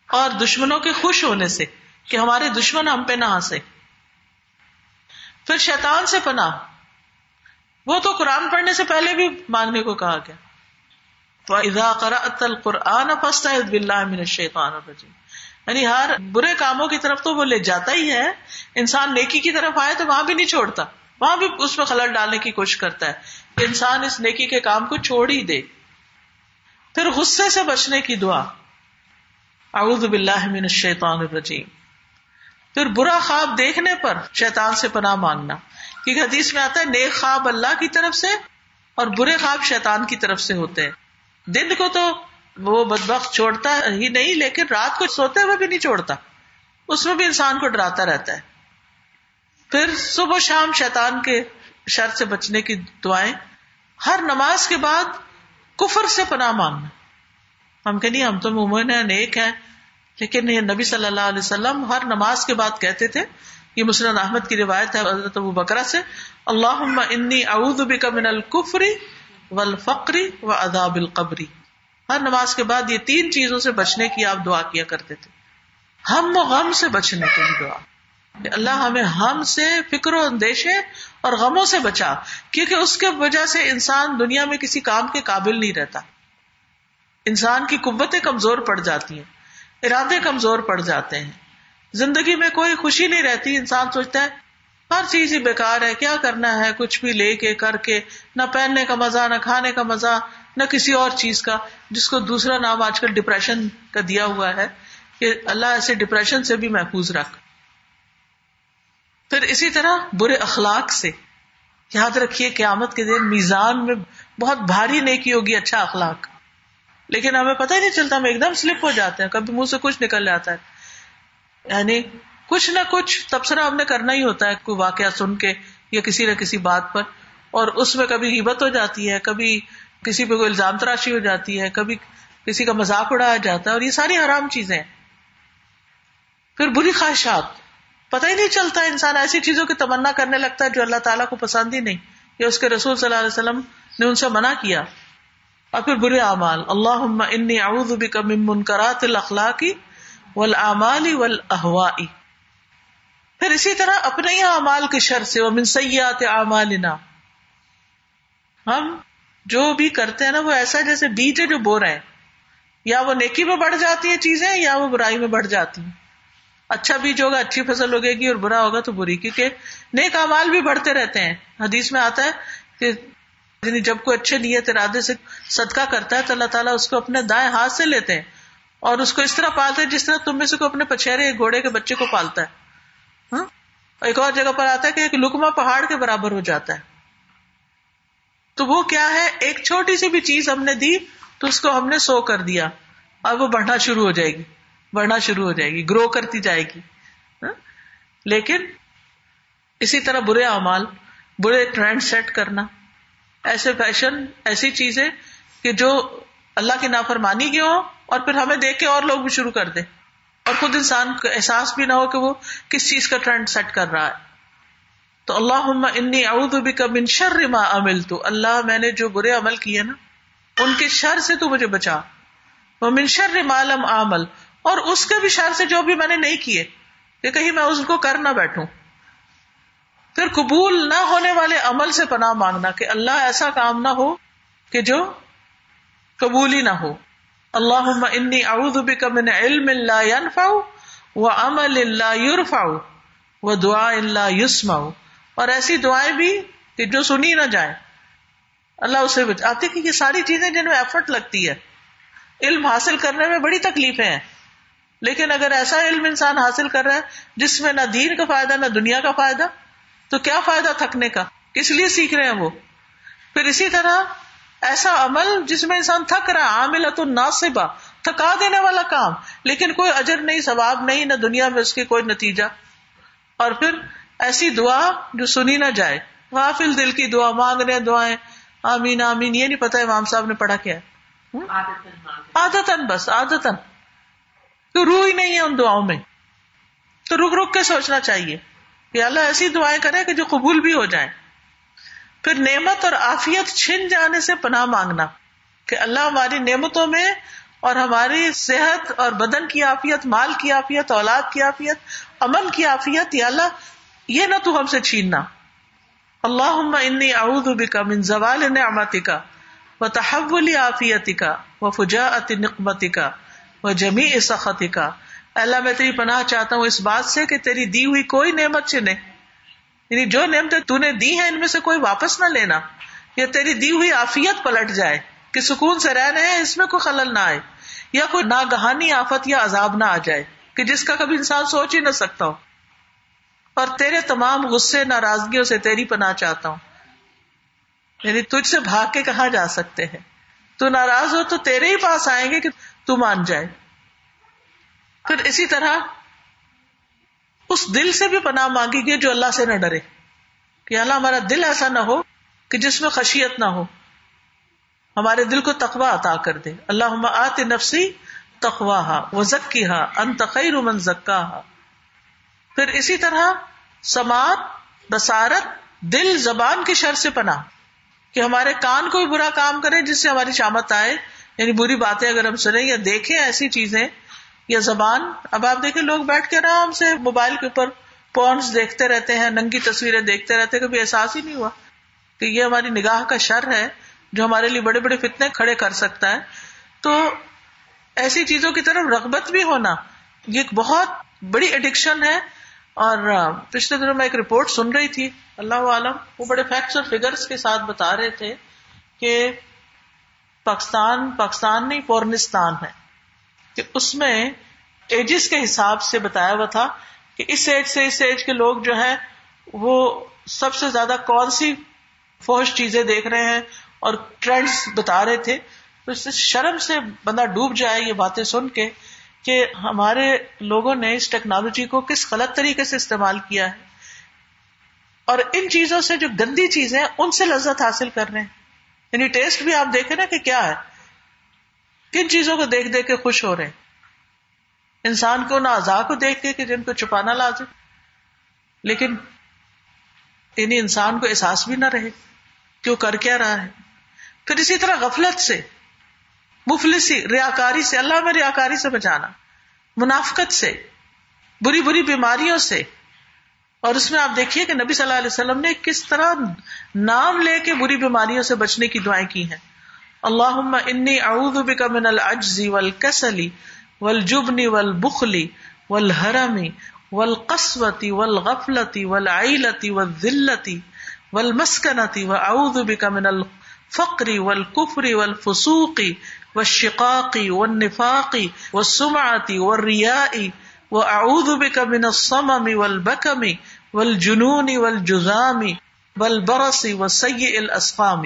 اور دشمنوں کے خوش ہونے سے کہ ہمارے دشمن ہم پہ نہ ہنسے۔ پھر شیطان سے پناہ۔ وہ تو قرآن پڑھنے سے پہلے بھی مانگنے کو کہا گیا۔ قرآن یعنی ہر برے کاموں کی طرف تو وہ لے جاتا ہی ہے۔ انسان نیکی کی طرف آئے تو وہاں بھی نہیں چھوڑتا۔ وہاں بھی اس میں خلل ڈالنے کی کوشش کرتا ہے۔ کہ انسان اس نیکی کے کام کو چھوڑ ہی دے۔ پھر غصے سے بچنے کی دعا۔ اعوذ باللہ من الشیطان الرجیم۔ پھر برا خواب دیکھنے پر شیطان سے پناہ مانگنا۔ کیونکہ حدیث میں آتا ہے، نیک خواب اللہ کی طرف سے اور برے خواب شیطان کی طرف سے ہوتے ہیں۔ دن کو تو وہ بدبخت چھوڑتا ہی نہیں، لیکن رات کو سوتے ہوئے بھی نہیں چھوڑتا۔ اس میں بھی انسان کو ڈراتا رہتا ہے۔ پھر صبح شام شیطان کے شر سے بچنے کی دعائیں۔ ہر نماز کے بعد کفر سے پناہ مانگنا۔ ہم کہ نہیں، ہم تو ممن نیک ہیں۔ لیکن یہ نبی صلی اللہ علیہ وسلم ہر نماز کے بعد کہتے تھے، یہ مسلم احمد کی روایت ہے حضرت ابو بکرا سے اللہ انی اعوذ بک من الکفری والفقری و عذاب القبری ہر نماز کے بعد یہ تین چیزوں سے بچنے کی آپ دعا کیا کرتے تھے۔ ہم و غم سے بچنے کی دعا۔ اللہ ہمیں ہم سے فکر و اندیشے اور غموں سے بچا، کیونکہ اس کے وجہ سے انسان دنیا میں کسی کام کے قابل نہیں رہتا۔ انسان کی قوتیں کمزور پڑ جاتی ہیں، ارادے کمزور پڑ جاتے ہیں۔ زندگی میں کوئی خوشی نہیں رہتی، انسان سوچتا ہے، ہر چیز ہی بیکار ہے، کیا کرنا ہے؟ کچھ بھی لے کے، کر کے، نہ پہننے کا مزہ، نہ کھانے کا مزہ۔ نہ کسی اور چیز کا، جس کو دوسرا نام آج کل ڈپریشن کا دیا ہوا ہے، کہ اللہ ایسے ڈپریشن سے بھی محفوظ رکھ۔ پھر اسی طرح برے اخلاق سے۔ یاد رکھیے قیامت کے دن میزان میں بہت بھاری نیکی ہوگی اچھا اخلاق۔ لیکن ہمیں پتہ ہی نہیں چلتا، ہم ایک دم سلپ ہو جاتے ہیں، کبھی منہ سے کچھ نکل جاتا ہے۔ یعنی کچھ نہ کچھ تبصرہ ہم نے کرنا ہی ہوتا ہے، کوئی واقعہ سن کے یا کسی نہ کسی بات پر، اور اس میں کبھی ہبت ہو جاتی ہے، کبھی کسی پہ کوئی الزام تراشی ہو جاتی ہے، کبھی کسی کا مذاق اڑایا جاتا ہے اور یہ ساری حرام چیزیں پھر بری خواہشات، پتہ ہی نہیں چلتا انسان ایسی چیزوں کی تمنا کرنے لگتا ہے جو اللہ تعالیٰ کو پسند ہی نہیں، یا اس کے رسول صلی اللہ علیہ وسلم نے ان سے منع کیا۔ اور پھر برے اعمال اللہ انی اعوذ بک من منکرات الاخلاقی ولامالی والاحوائی پھر اسی طرح اپنے ہی اعمال کے شر سے وہ من سیات اعمالنا۔ ہم جو بھی کرتے ہیں نا، وہ ایسا جیسے بیج ہے جو بو رہے ہیں۔ یا وہ نیکی میں بڑھ جاتی ہیں چیزیں، یا وہ برائی میں بڑھ جاتی ہیں۔ اچھا بیج ہوگا، اچھی فصل ہوگے گی اور برا ہوگا تو بری، کیونکہ نیک امال بھی بڑھتے رہتے ہیں۔ حدیث میں آتا ہے کہ یعنی جب کوئی اچھے نیت ارادے سے صدقہ کرتا ہے تو اللہ تعالیٰ اس کو اپنے دائیں ہاتھ سے لیتے ہیں اور اس کو اس طرح پالتے ہیں جس طرح تم میں سے کوئی اپنے پچھیرے گھوڑے کے بچے کو پالتا ہے۔ ہاں؟ ایک اور جگہ پر آتا ہے کہ ایک لکما پہاڑ کے برابر ہو جاتا ہے۔ تو وہ کیا ہے؟ ایک چھوٹی سی بھی چیز ہم نے دی، تو اس کو ہم نے سو کر دیا۔ اور وہ بڑھنا شروع ہو جائے گی۔ بڑھنا شروع ہو جائے گی۔ گرو کرتی جائے گی۔ ہاں؟ لیکن اسی طرح برے اعمال، برے ٹرینڈ سیٹ کرنا، ایسے فیشن، ایسی چیزیں کہ جو اللہ کی نافرمانی کی ہو اور پھر ہمیں دیکھ کے اور لوگ بھی شروع کر دیں۔ اور خود انسان کو احساس بھی نہ ہو کہ وہ کس چیز کا ٹرینڈ سیٹ کر رہا ہے۔ تو اللہ انی اعوذ بک من شر ما عملت۔ اللہ میں نے جو برے عمل کیے نا، ان کے شر سے تو مجھے بچا۔ وہ من شر ما لم اعمل۔ اور اس کے بھی شر سے جو بھی میں نے نہیں کیے، کہ کہیں میں اس کو کر نہ بیٹھوں۔ پھر قبول نہ ہونے والے عمل سے پناہ مانگنا کہ اللہ ایسا کام نہ ہو کہ جو قبول ہی نہ ہو۔ اللہ انی اعوذ بک من علم لا ينفع وعمل لا يرفع ودعاء لا يسمع اور ایسی دعائیں بھی کہ جو سنی نہ جائیں۔ اللہ اسے آتے کہ یہ ساری چیزیں جن میں ایفرٹ لگتی ہے۔ علم حاصل کرنے میں بڑی تکلیفیں ہیں۔ لیکن اگر ایسا علم انسان حاصل کر رہا ہے جس میں نہ دین کا فائدہ، نہ دنیا کا فائدہ، تو کیا فائدہ تھکنے کا؟ کس لیے سیکھ رہے ہیں وہ؟ پھر اسی طرح ایسا عمل جس میں انسان تھک رہا عامل تو ناصبہ تھکا دینے والا کام، لیکن کوئی اجر نہیں، ثواب نہیں، نہ دنیا میں اس کی کوئی نتیجہ۔ اور پھر ایسی دعا جو سنی نہ جائے۔ غافل دل کی دعا مانگ رہے دعائیں۔ آمین آمین یہ نہیں پتا امام صاحب نے پڑھا کیا آدتن بس آدتن تو روح ہی نہیں ہے ان دعاؤں میں۔ تو رک رک کے سوچنا چاہیے کہ اللہ ایسی دعائیں کرے کہ جو قبول بھی ہو جائیں۔ پھر نعمت اور آفیت چھن جانے سے پناہ مانگنا کہ اللہ ہماری نعمتوں میں اور ہماری صحت اور بدن کی آفیت مال کی آفیت اولاد کی آفیت امن کی آفیت یا اللہ یہ نہ تو ہم سے چھیننا۔ اللہ انی اعوذ بکا من زوال نعمتی کا و تحول آفیتی کا و فجاعت نقمتی کا و جمی سختی کا اللہ، میں تیری پناہ چاہتا ہوں اس بات سے کہ تیری دی ہوئی کوئی نعمت چنے۔ یعنی جو نعمتیں تو نے دی ہیں، ان میں سے کوئی واپس نہ لینا۔ یا تیری دی ہوئی آفیت پلٹ جائے، کہ سکون سے رہ رہے ہیں، اس میں کوئی خلل نہ آئے۔ یا کوئی ناگہانی آفت یا عذاب نہ آ جائے، کہ جس کا کبھی انسان سوچ ہی نہ سکتا ہو۔ اور تیرے تمام غصے، ناراضگیوں سے تیری پناہ چاہتا ہوں۔ یعنی تجھ سے بھاگ کے کہاں جا سکتے ہیں؟ تو ناراض ہو تو تیرے ہی پاس آئیں گے کہ تو مان جائے۔ پھر اسی طرح اس دل سے بھی پناہ مانگی گئی جو اللہ سے نہ ڈرے۔ کہ اللہ، ہمارا دل ایسا نہ ہو کہ جس میں خشیت نہ ہو۔ ہمارے دل کو تقوا عطا کر دے۔ اللہ آت نفسی تخوا ہا وہ ذکی ہا ان تخیر من زکا ہا پھر اسی طرح سماعت بسارت دل، زبان کی شر سے پناہ، کہ ہمارے کان کو بھی برا کام کرے جس سے ہماری شامت آئے یعنی بری باتیں اگر ہم سنیں یا دیکھیں ایسی چیزیں، یا زبان، اب آپ دیکھیں لوگ بیٹھ کے آرام سے موبائل کے اوپر پونس دیکھتے رہتے ہیں، ننگی تصویریں دیکھتے رہتے ہیں، کبھی احساس ہی نہیں ہوا کہ یہ ہماری نگاہ کا شر ہے جو ہمارے لیے بڑے بڑے فتنے کھڑے کر سکتا ہے۔ تو ایسی چیزوں کی طرف رغبت بھی ہونا یہ ایک بہت بڑی اڈکشن ہے۔ اور پچھلے دنوں میں ایک رپورٹ سن رہی تھی، اللہ عالم، وہ بڑے فیکٹس اور فگرس کے ساتھ بتا رہے تھے کہ پاکستان پاکستان نہیں، پورنستان ہے۔ کہ اس میں ایجز کے حساب سے بتایا ہوا تھا کہ اس ایج سے اس ایج کے لوگ جو ہے وہ سب سے زیادہ کون سی فوج چیزیں دیکھ رہے ہیں اور ٹرینڈس بتا رہے تھے۔ تو اس سے شرم سے بندہ ڈوب جائے یہ باتیں سن کے۔ کہ ہمارے لوگوں نے اس ٹیکنالوجی کو کس غلط طریقے سے استعمال کیا ہے اور ان چیزوں سے جو گندی چیزیں ان سے لذت حاصل کر رہے ہیں۔ یعنی ٹیسٹ بھی آپ دیکھیں نا کہ کیا ہے۔ کن چیزوں کو دیکھ دیکھ کے خوش ہو رہے ہیں۔ انسان کو نہ اعضاء کو دیکھ کے کہ جن کو چھپانا لازم، لیکن یعنی انسان کو احساس بھی نہ رہے کہ وہ کر کیا رہا ہے۔ پھر اسی طرح غفلت سے مفلسی ریاکاری سے، اللہ میں ریاکاری سے بچانا، منافقت سے، بری بری بیماریوں سے۔ اور اس میں آپ دیکھیے کہ نبی صلی اللہ علیہ وسلم نے کس طرح نام لے کے بری بیماریوں سے بچنے کی دعائیں کی ہیں۔ اللہ انی اعوذ بک من العجز والکسل والجبن والبخل والحرم والقسوة والغفلة والعیلة والذلة والمسکنة واعوذ بک من الفقر والکفر والفسوق والشقاق والنفاق والسمعة والریاء واعوذ بک من الصمم والبکم والجنون والجذام والبرص وسیء الاسقام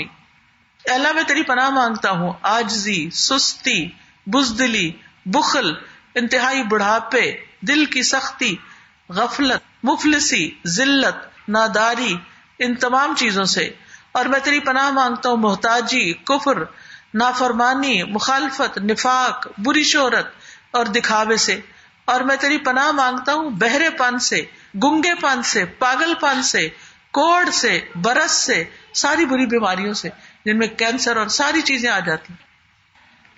اللہ، میں تیری پناہ مانگتا ہوں، آجزی، سستی، بزدلی، بخل، انتہائی بڑھاپے، دل کی سختی، غفلت، مفلسی، ذلت، ناداری، ان تمام چیزوں سے۔ اور میں تیری پناہ مانگتا ہوں، محتاجی، کفر نافرمانی، مخالفت، نفاق، بری شہرت اور دکھاوے سے۔ اور میں تیری پناہ مانگتا ہوں بہرے پن سے، گنگے پن سے، پاگل پن سے، کوڑ سے، برس سے، ساری بری بیماریوں سے، جن میں کینسر اور ساری چیزیں آ جاتی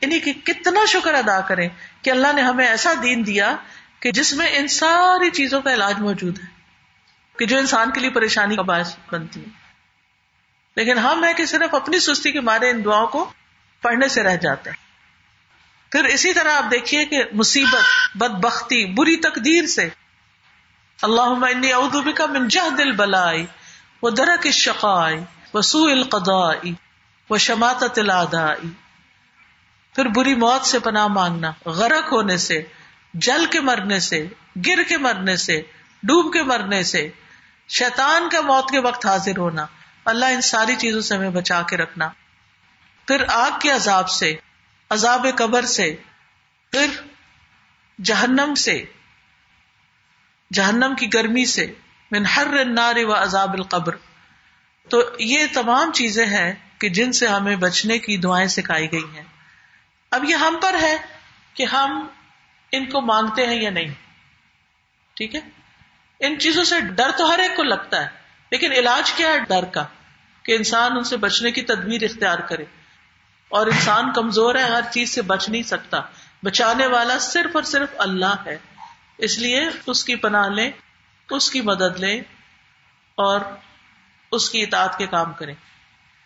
یعنی کہ کتنا شکر ادا کریں کہ اللہ نے ہمیں ایسا دین دیا کہ جس میں ان ساری چیزوں کا علاج موجود ہے، کہ جو انسان کے لیے پریشانی کا باعث بنتی ہے۔ لیکن ہم ہے کہ صرف اپنی سستی کے مارے ان دعاؤں کو پڑھنے سے رہ جاتے ہیں پھر اسی طرح آپ دیکھیے کہ مصیبت بد بختی بری تقدیر سے۔ اللہ انی اعوذ بک من جہد البلائی و درک الشقائی و سوء القضائی و شماتت الادائی پھر بری موت سے پناہ مانگنا، غرق ہونے سے، جل کے مرنے سے، گر کے مرنے سے، ڈوب کے مرنے سے، شیطان کا موت کے وقت حاضر ہونا، اللہ ان ساری چیزوں سے ہمیں بچا کے رکھنا۔ پھر آگ کے عذاب سے، عذاب قبر سے، پھر جہنم سے، جہنم کی گرمی سے، من حر النار و عذاب القبر۔ تو یہ تمام چیزیں ہیں کہ جن سے ہمیں بچنے کی دعائیں سکھائی گئی ہیں۔ اب یہ ہم پر ہے کہ ہم ان کو مانگتے ہیں یا نہیں۔ ٹھیک ہے؟ ان چیزوں سے ڈر تو ہر ایک کو لگتا ہے، لیکن علاج کیا ہے ڈر کا؟ کہ انسان ان سے بچنے کی تدبیر اختیار کرے۔ اور انسان کمزور ہے، ہر چیز سے بچ نہیں سکتا۔ بچانے والا صرف اور صرف اللہ ہے۔ اس لیے اس کی پناہ لیں، اس کی مدد لیں اور اس کی اطاعت کے کام کریں۔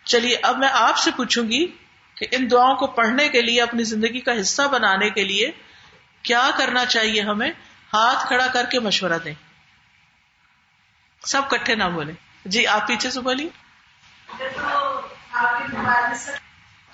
چلیے، اب میں آپ سے پوچھوں گی کہ ان دعاؤں کو پڑھنے کے لیے، اپنی زندگی کا حصہ بنانے کے لیے کیا کرنا چاہیے ہمیں؟ ہاتھ کھڑا کر کے مشورہ دیں۔ سب کٹھے نہ بولے جی آپ پیچھے سے بولیے۔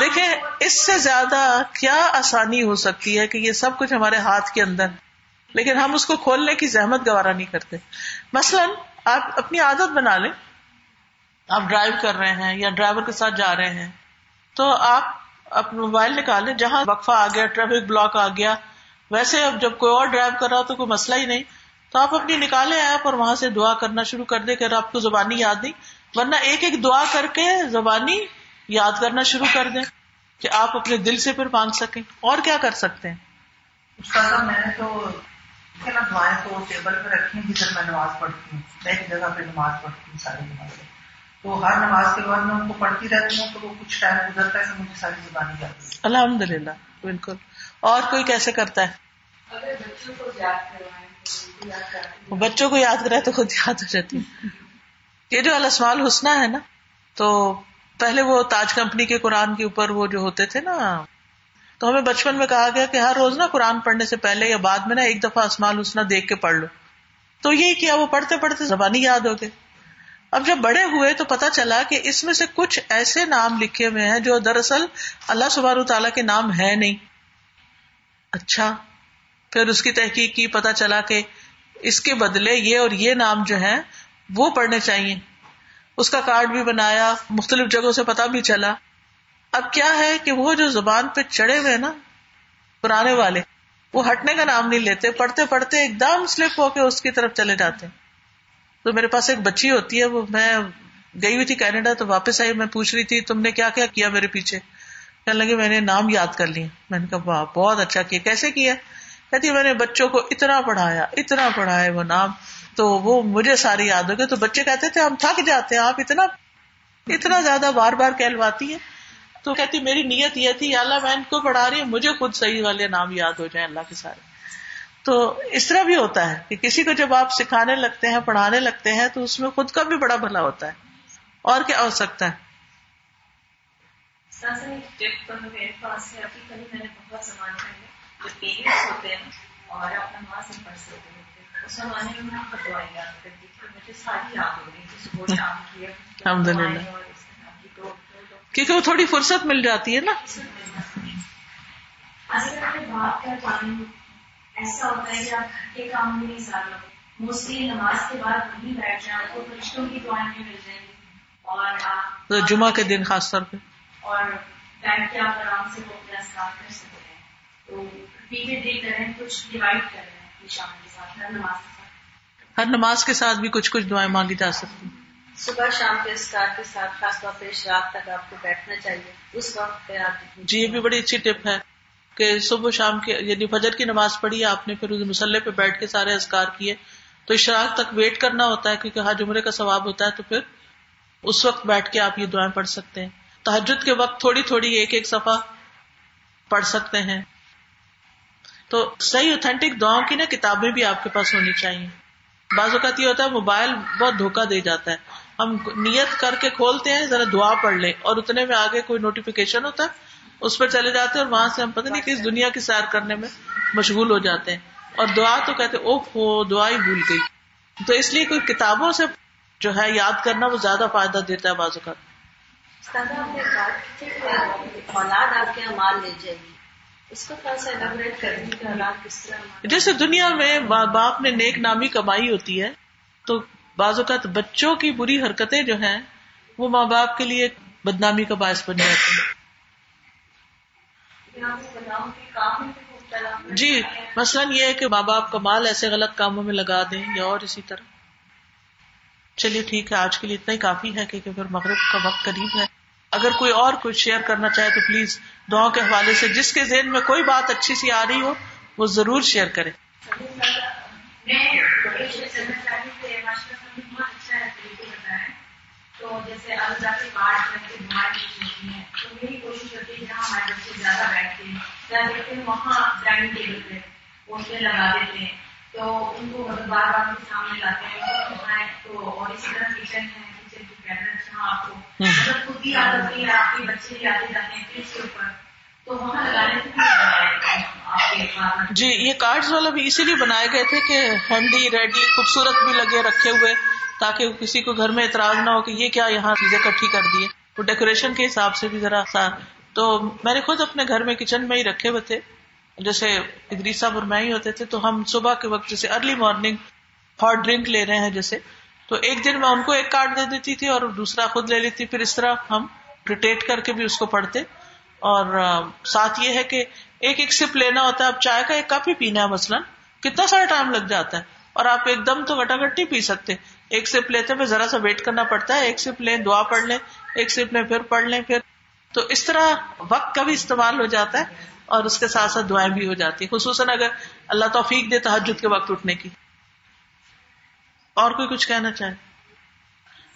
دیکھیں، اس سے زیادہ کیا آسانی ہو سکتی ہے کہ یہ سب کچھ ہمارے ہاتھ کے اندر، لیکن ہم اس کو کھولنے کی زحمت گوارا نہیں کرتے۔ مثلاً آپ اپنی عادت بنا لیں۔ آپ ڈرائیو کر رہے ہیں یا ڈرائیور کے ساتھ جا رہے ہیں، تو آپ اپنا موبائل نکالیں۔ جہاں وقفہ آ گیا ٹریفک بلاک آ گیا، ویسے اب جب کوئی اور ڈرائیو کر رہا ہو تو کوئی مسئلہ ہی نہیں۔ تو آپ اپنی نکالے ایپ اور وہاں سے دعا کرنا شروع کر دیں کہ آپ کو زبانی یاد نہیں، ورنہ ایک ایک دعا کر کے زبانی یاد کرنا شروع کر دیں کہ آپ اپنے دل سے پھر مانگ سکیں اور کیا کر سکتے ہیں؟ میں نے تو دعائیں تو ٹیبل پہ رکھی ہیں جدھر میں نماز پڑھتی ہوں میں ایک جگہ پہ نماز پڑھتی ہوں ساری نماز تو ہر نماز کے بعد میں ان کو پڑھتی رہتی ہوں تو وہ کچھ ٹائم گزرتا ہے مجھے ساری زبانی جاتی ہے الحمد للہ بالکل۔ اور کوئی کیسے کرتا ہے؟ بچوں کو یاد کرائے تو خود یاد ہو جاتی یہ جو الاسمال حسنہ ہے نا تو پہلے وہ تاج کمپنی کے قرآن کے اوپر وہ جو ہوتے تھے نا، تو ہمیں بچپن میں کہا گیا کہ ہر روز نا قرآن پڑھنے سے پہلے یا بعد میں نا ایک دفعہ اسمال حسنہ دیکھ کے پڑھ لو۔ تو یہی کیا، وہ پڑھتے پڑھتے زبانی یاد ہو گئے۔ اب جب بڑے ہوئے تو پتا چلا کہ اس میں سے کچھ ایسے نام لکھے ہوئے ہیں جو دراصل اللہ سبار تعالیٰ کے نام ہے نہیں۔ اچھا پھر اس کی تحقیق کی پتا چلا کہ اس کے بدلے یہ اور یہ نام جو ہے وہ پڑھنے چاہیے۔ اس کا کارڈ بھی بنایا، مختلف جگہوں سے پتا بھی چلا۔ اب کیا ہے کہ وہ جو زبان پہ چڑھے ہوئے نا، پرانے والے، وہ ہٹنے کا نام نہیں لیتے، پڑھتے پڑھتے ایک دم سلپ ہو کے اس کی طرف چلے جاتے تو میرے پاس ایک بچی ہوتی ہے، وہ میں گئی ہوئی تھی کینیڈا تو واپس آئی، میں پوچھ رہی تھی، تم نے کیا کیا کیا میرے پیچھے؟ کہنے لگے میں نے نام یاد کر لی۔ میں نے کہا، واہ، بہت اچھا کیا، کیسے کیا؟ کہتی میں نے بچوں کو اتنا پڑھایا اتنا پڑھایا وہ نام۔ تو وہ مجھے ساری یاد ہو گئے تو بچے کہتے تھے، ہم تھک جاتے ہیں، آپ اتنا اتنا زیادہ بار بار کہلواتی ہیں۔ تو کہتی، میری نیت یہ تھی اللہ میں ان کو پڑھا رہی ہوں، مجھے خود صحیح والے نام یاد ہو جائیں اللہ کے سارے۔ تو اس طرح بھی ہوتا ہے کہ کسی کو جب آپ سکھانے لگتے ہیں، پڑھانے لگتے ہیں، تو اس میں خود کا بھی بڑا بھلا ہوتا ہے۔ اور کیا ہو سکتا ہے؟ الحمد للہ کیونکہ وہ تھوڑی فرصت مل جاتی ہے نا۔ ایسا ہوتا ہے کہ آپ کے کام میں نہیں سارا موسٹلی نماز کے بعد وہیں بیٹھ جائیں تو فرشتوں کی دعائیں بھی مل جائیں گی اور جمعہ کے دن خاص طور پہ۔ اور بیٹھ کے آپ آرام سے وہ اپنا کر سکتے ہیں۔ تو پیچھے دیکھ رہے کچھ ڈیوائڈ کر ہر نماز کے ساتھ ہر بھی کچھ کچھ دعائیں مانگی جا سکتی صبح شام کے اسکار کے ساتھ خاص طور پہ رات تک آپ کو بیٹھنا چاہیے۔ اس وقت پہ آپ جی یہ بھی بڑی اچھی ٹپ ہے کہ صبح شام کے یعنی فجر کی نماز پڑھی آپ نے پھر مسلح پہ بیٹھ کے سارے اسکار کیے۔ تو اشراق تک ویٹ کرنا ہوتا ہے کیونکہ ہاں جمرے کا ثواب ہوتا ہے تو پھر اس وقت بیٹھ کے آپ یہ دعائیں پڑھ سکتے ہیں۔ تحجد کے وقت تھوڑی تھوڑی ایک ایک صفحہ پڑھ سکتے ہیں۔ تو صحیح اوتھینٹک دعاؤں کی نا کتابیں بھی آپ کے پاس ہونی چاہیے۔ بعض اوقات یہ ہوتا ہے موبائل بہت دھوکا دے جاتا ہے۔ ہم نیت کر کے کھولتے ہیں، ذرا دعا پڑھ لیں اور اتنے میں آگے کوئی نوٹیفکیشن ہوتا ہے، اس پہ چلے جاتے ہیں اور وہاں سے ہم پتہ نہیں کس دنیا کی سیر کرنے میں مشغول ہو جاتے ہیں۔ اور دعا تو کہتے او ہو، دعا ہی بھول گئی۔ تو اس لیے کوئی کتابوں سے جو ہے یاد کرنا وہ زیادہ فائدہ دیتا ہے جیسے دنیا میں باپ نے نیک نامی کمائی ہوتی ہے تو بعض اوقات بچوں کی بری حرکتیں جو ہیں وہ ماں باپ کے لیے بدنامی کا باعث بن جاتی ہیں۔ جی مثلاً یہ ہے کہ ماں باپ کا مال ایسے غلط کاموں میں لگا دیں یا اور اسی طرح۔ چلیے ٹھیک ہے آج کے لیے اتنا ہی کافی ہے کیونکہ پھر مغرب کا وقت قریب ہے۔ اگر کوئی اور کچھ شیئر کرنا چاہے تو پلیز دعاؤں کے حوالے سے جس کے ذہن میں کوئی بات اچھی سی آ رہی ہو، وہ ضرور شیئر کرے تو جیسے جا کے تو میری کوشش ہوتی ہے جہاں ہمارے بچے زیادہ بیٹھتے ہیں دیکھتے ہیں وہاں ڈائننگ ٹیبل پہ پوسٹر لگا دیتے ہیں تو ان کو مطلب بار بار کے سامنے لاتے ہیں تو اور اسی طرح کچن ہے جی یہ کارڈ والا بھی اسی لیے بنائے گئے تھے کہ ہینڈی ریڈی خوبصورت بھی لگے رکھے ہوئے تاکہ کسی کو گھر میں اعتراض نہ ہو کہ یہ کیا یہاں چیزیں کٹھی کر دیے وہ ڈیکوریشن کے حساب سے بھی ذرا سا۔ تو میں نے خود اپنے گھر میں کچن میں ہی رکھے ہوئے تھے۔ جیسے ادریس صاحب اور میں ہی ہوتے تھے تو ہم صبح کے وقت جیسے ارلی مارننگ ہاٹ ڈرنک لے رہے ہیں جیسے تو ایک دن میں ان کو ایک کارڈ دے دیتی تھی اور دوسرا خود لے لیتی۔ پھر اس طرح ہم روٹیٹ کر کے بھی اس کو پڑھتے۔ اور ساتھ یہ ہے کہ ایک ایک سپ لینا ہوتا ہے۔ اب چائے کا ایک کپ ہی پینا ہے مثلاً۔ کتنا سارا ٹائم لگ جاتا ہے۔ اور آپ ایک دم تو گٹا گٹ نہیں پی سکتے۔ ایک سپ لیتے میں ذرا سا ویٹ کرنا پڑتا ہے۔ ایک سپ لیں، دعا پڑھ لیں۔ ایک سپ لیں، پھر پڑھ لیں، پھر۔ تو اس طرح وقت کا بھی استعمال ہو جاتا ہے۔ اور اس کے ساتھ ساتھ دعائیں بھی ہو جاتی خصوصاً اگر اللہ توفیق دے تحجد کے وقت اٹھنے کی۔ اور کوئی کچھ کہنا چاہے۔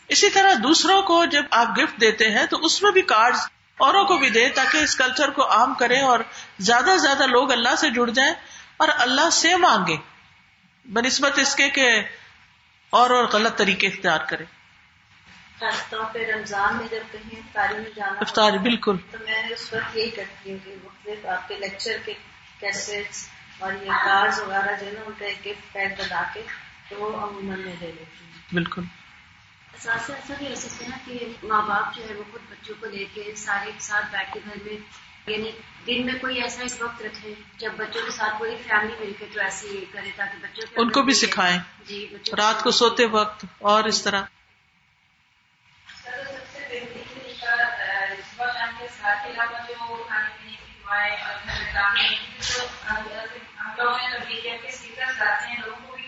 اسی طرح دوسروں کو جب آپ گفٹ دیتے ہیں تو اس میں بھی کارڈ اوروں کو بھی دیں تاکہ اس کلچر کو عام کریں اور زیادہ سے زیادہ لوگ اللہ سے جڑ جائیں اور اللہ سے مانگے۔ بنسبت اس کے کہ اور اور غلط طریقے اختیار کرے خاص طور پہ رمضان میں جب کہیں افطاری میں جانا افطاری بالکل۔ تو میں اس وقت یہی کرتی ہوں کہ مختلف آپ کے لیکچر کے کیسٹس اور یہ کارڈ وغیرہ جو ہے نا ان کا ایک گفٹ پیک بنا کے تو عموماً میں دے دیتی ہوں بالکل۔ ایسا بھی ہو سکتا ہے نا کہ ماں باپ جو ہے وہ خود بچوں کو لے کے سارے ساتھ بیٹھ کے گھر میں یعنی دن میں کوئی ایسا اس وقت رکھے جب بچوں کے ساتھ پوری فیملی مل کے تو ایسے کرے تاکہ بچوں ان کو بھی سکھائیں۔ جی رات کو سوتے وقت اور اس طرح۔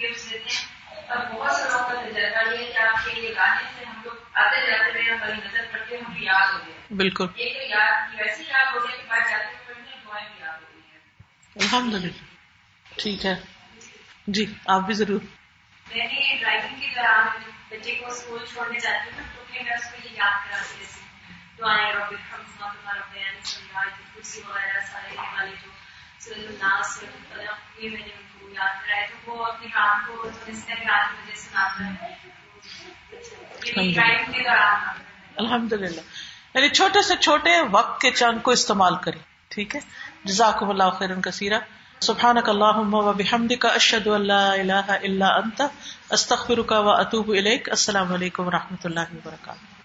بہت سے لوگ کا تجربہ یہ کہ آپ کے یہ گانے سے ہم لوگ آتے جاتے ہماری نظر پڑتے ہم بھی یاد ہو گئے بالکل ایک یاد ویسے یاد ہو گیا کہ جاتے پڑھنے دعائیں بھی یاد ہو گئی ہیں الحمد للہ ٹھیک ہے جی آپ بھی ضرور میں نے ڈرائیونگ کے دوران بچے کو اسکول چھوڑنے جاتی ہوں تو پھر میں اس کو یہ یاد کراتی ہوں دعائیں رب تمہارا بیان سنگا کرسی وغیرہ سارے والے جو سورت الناس سورت القلم یہ میں نے یاد کرائے تو وہ اپنے کام کو الحمد للہ یعنی چھوٹے سے چھوٹے وقت کے چند کو استعمال کریں ٹھیک ہے؟ جزاک اللہ خیر کثیرہ سبحان کا اللہ و بحمد کا اشد اللہ اللہ اللہ انت استخر کا و اطوب السلام علیکم و رحمۃ اللہ وبرکاتہ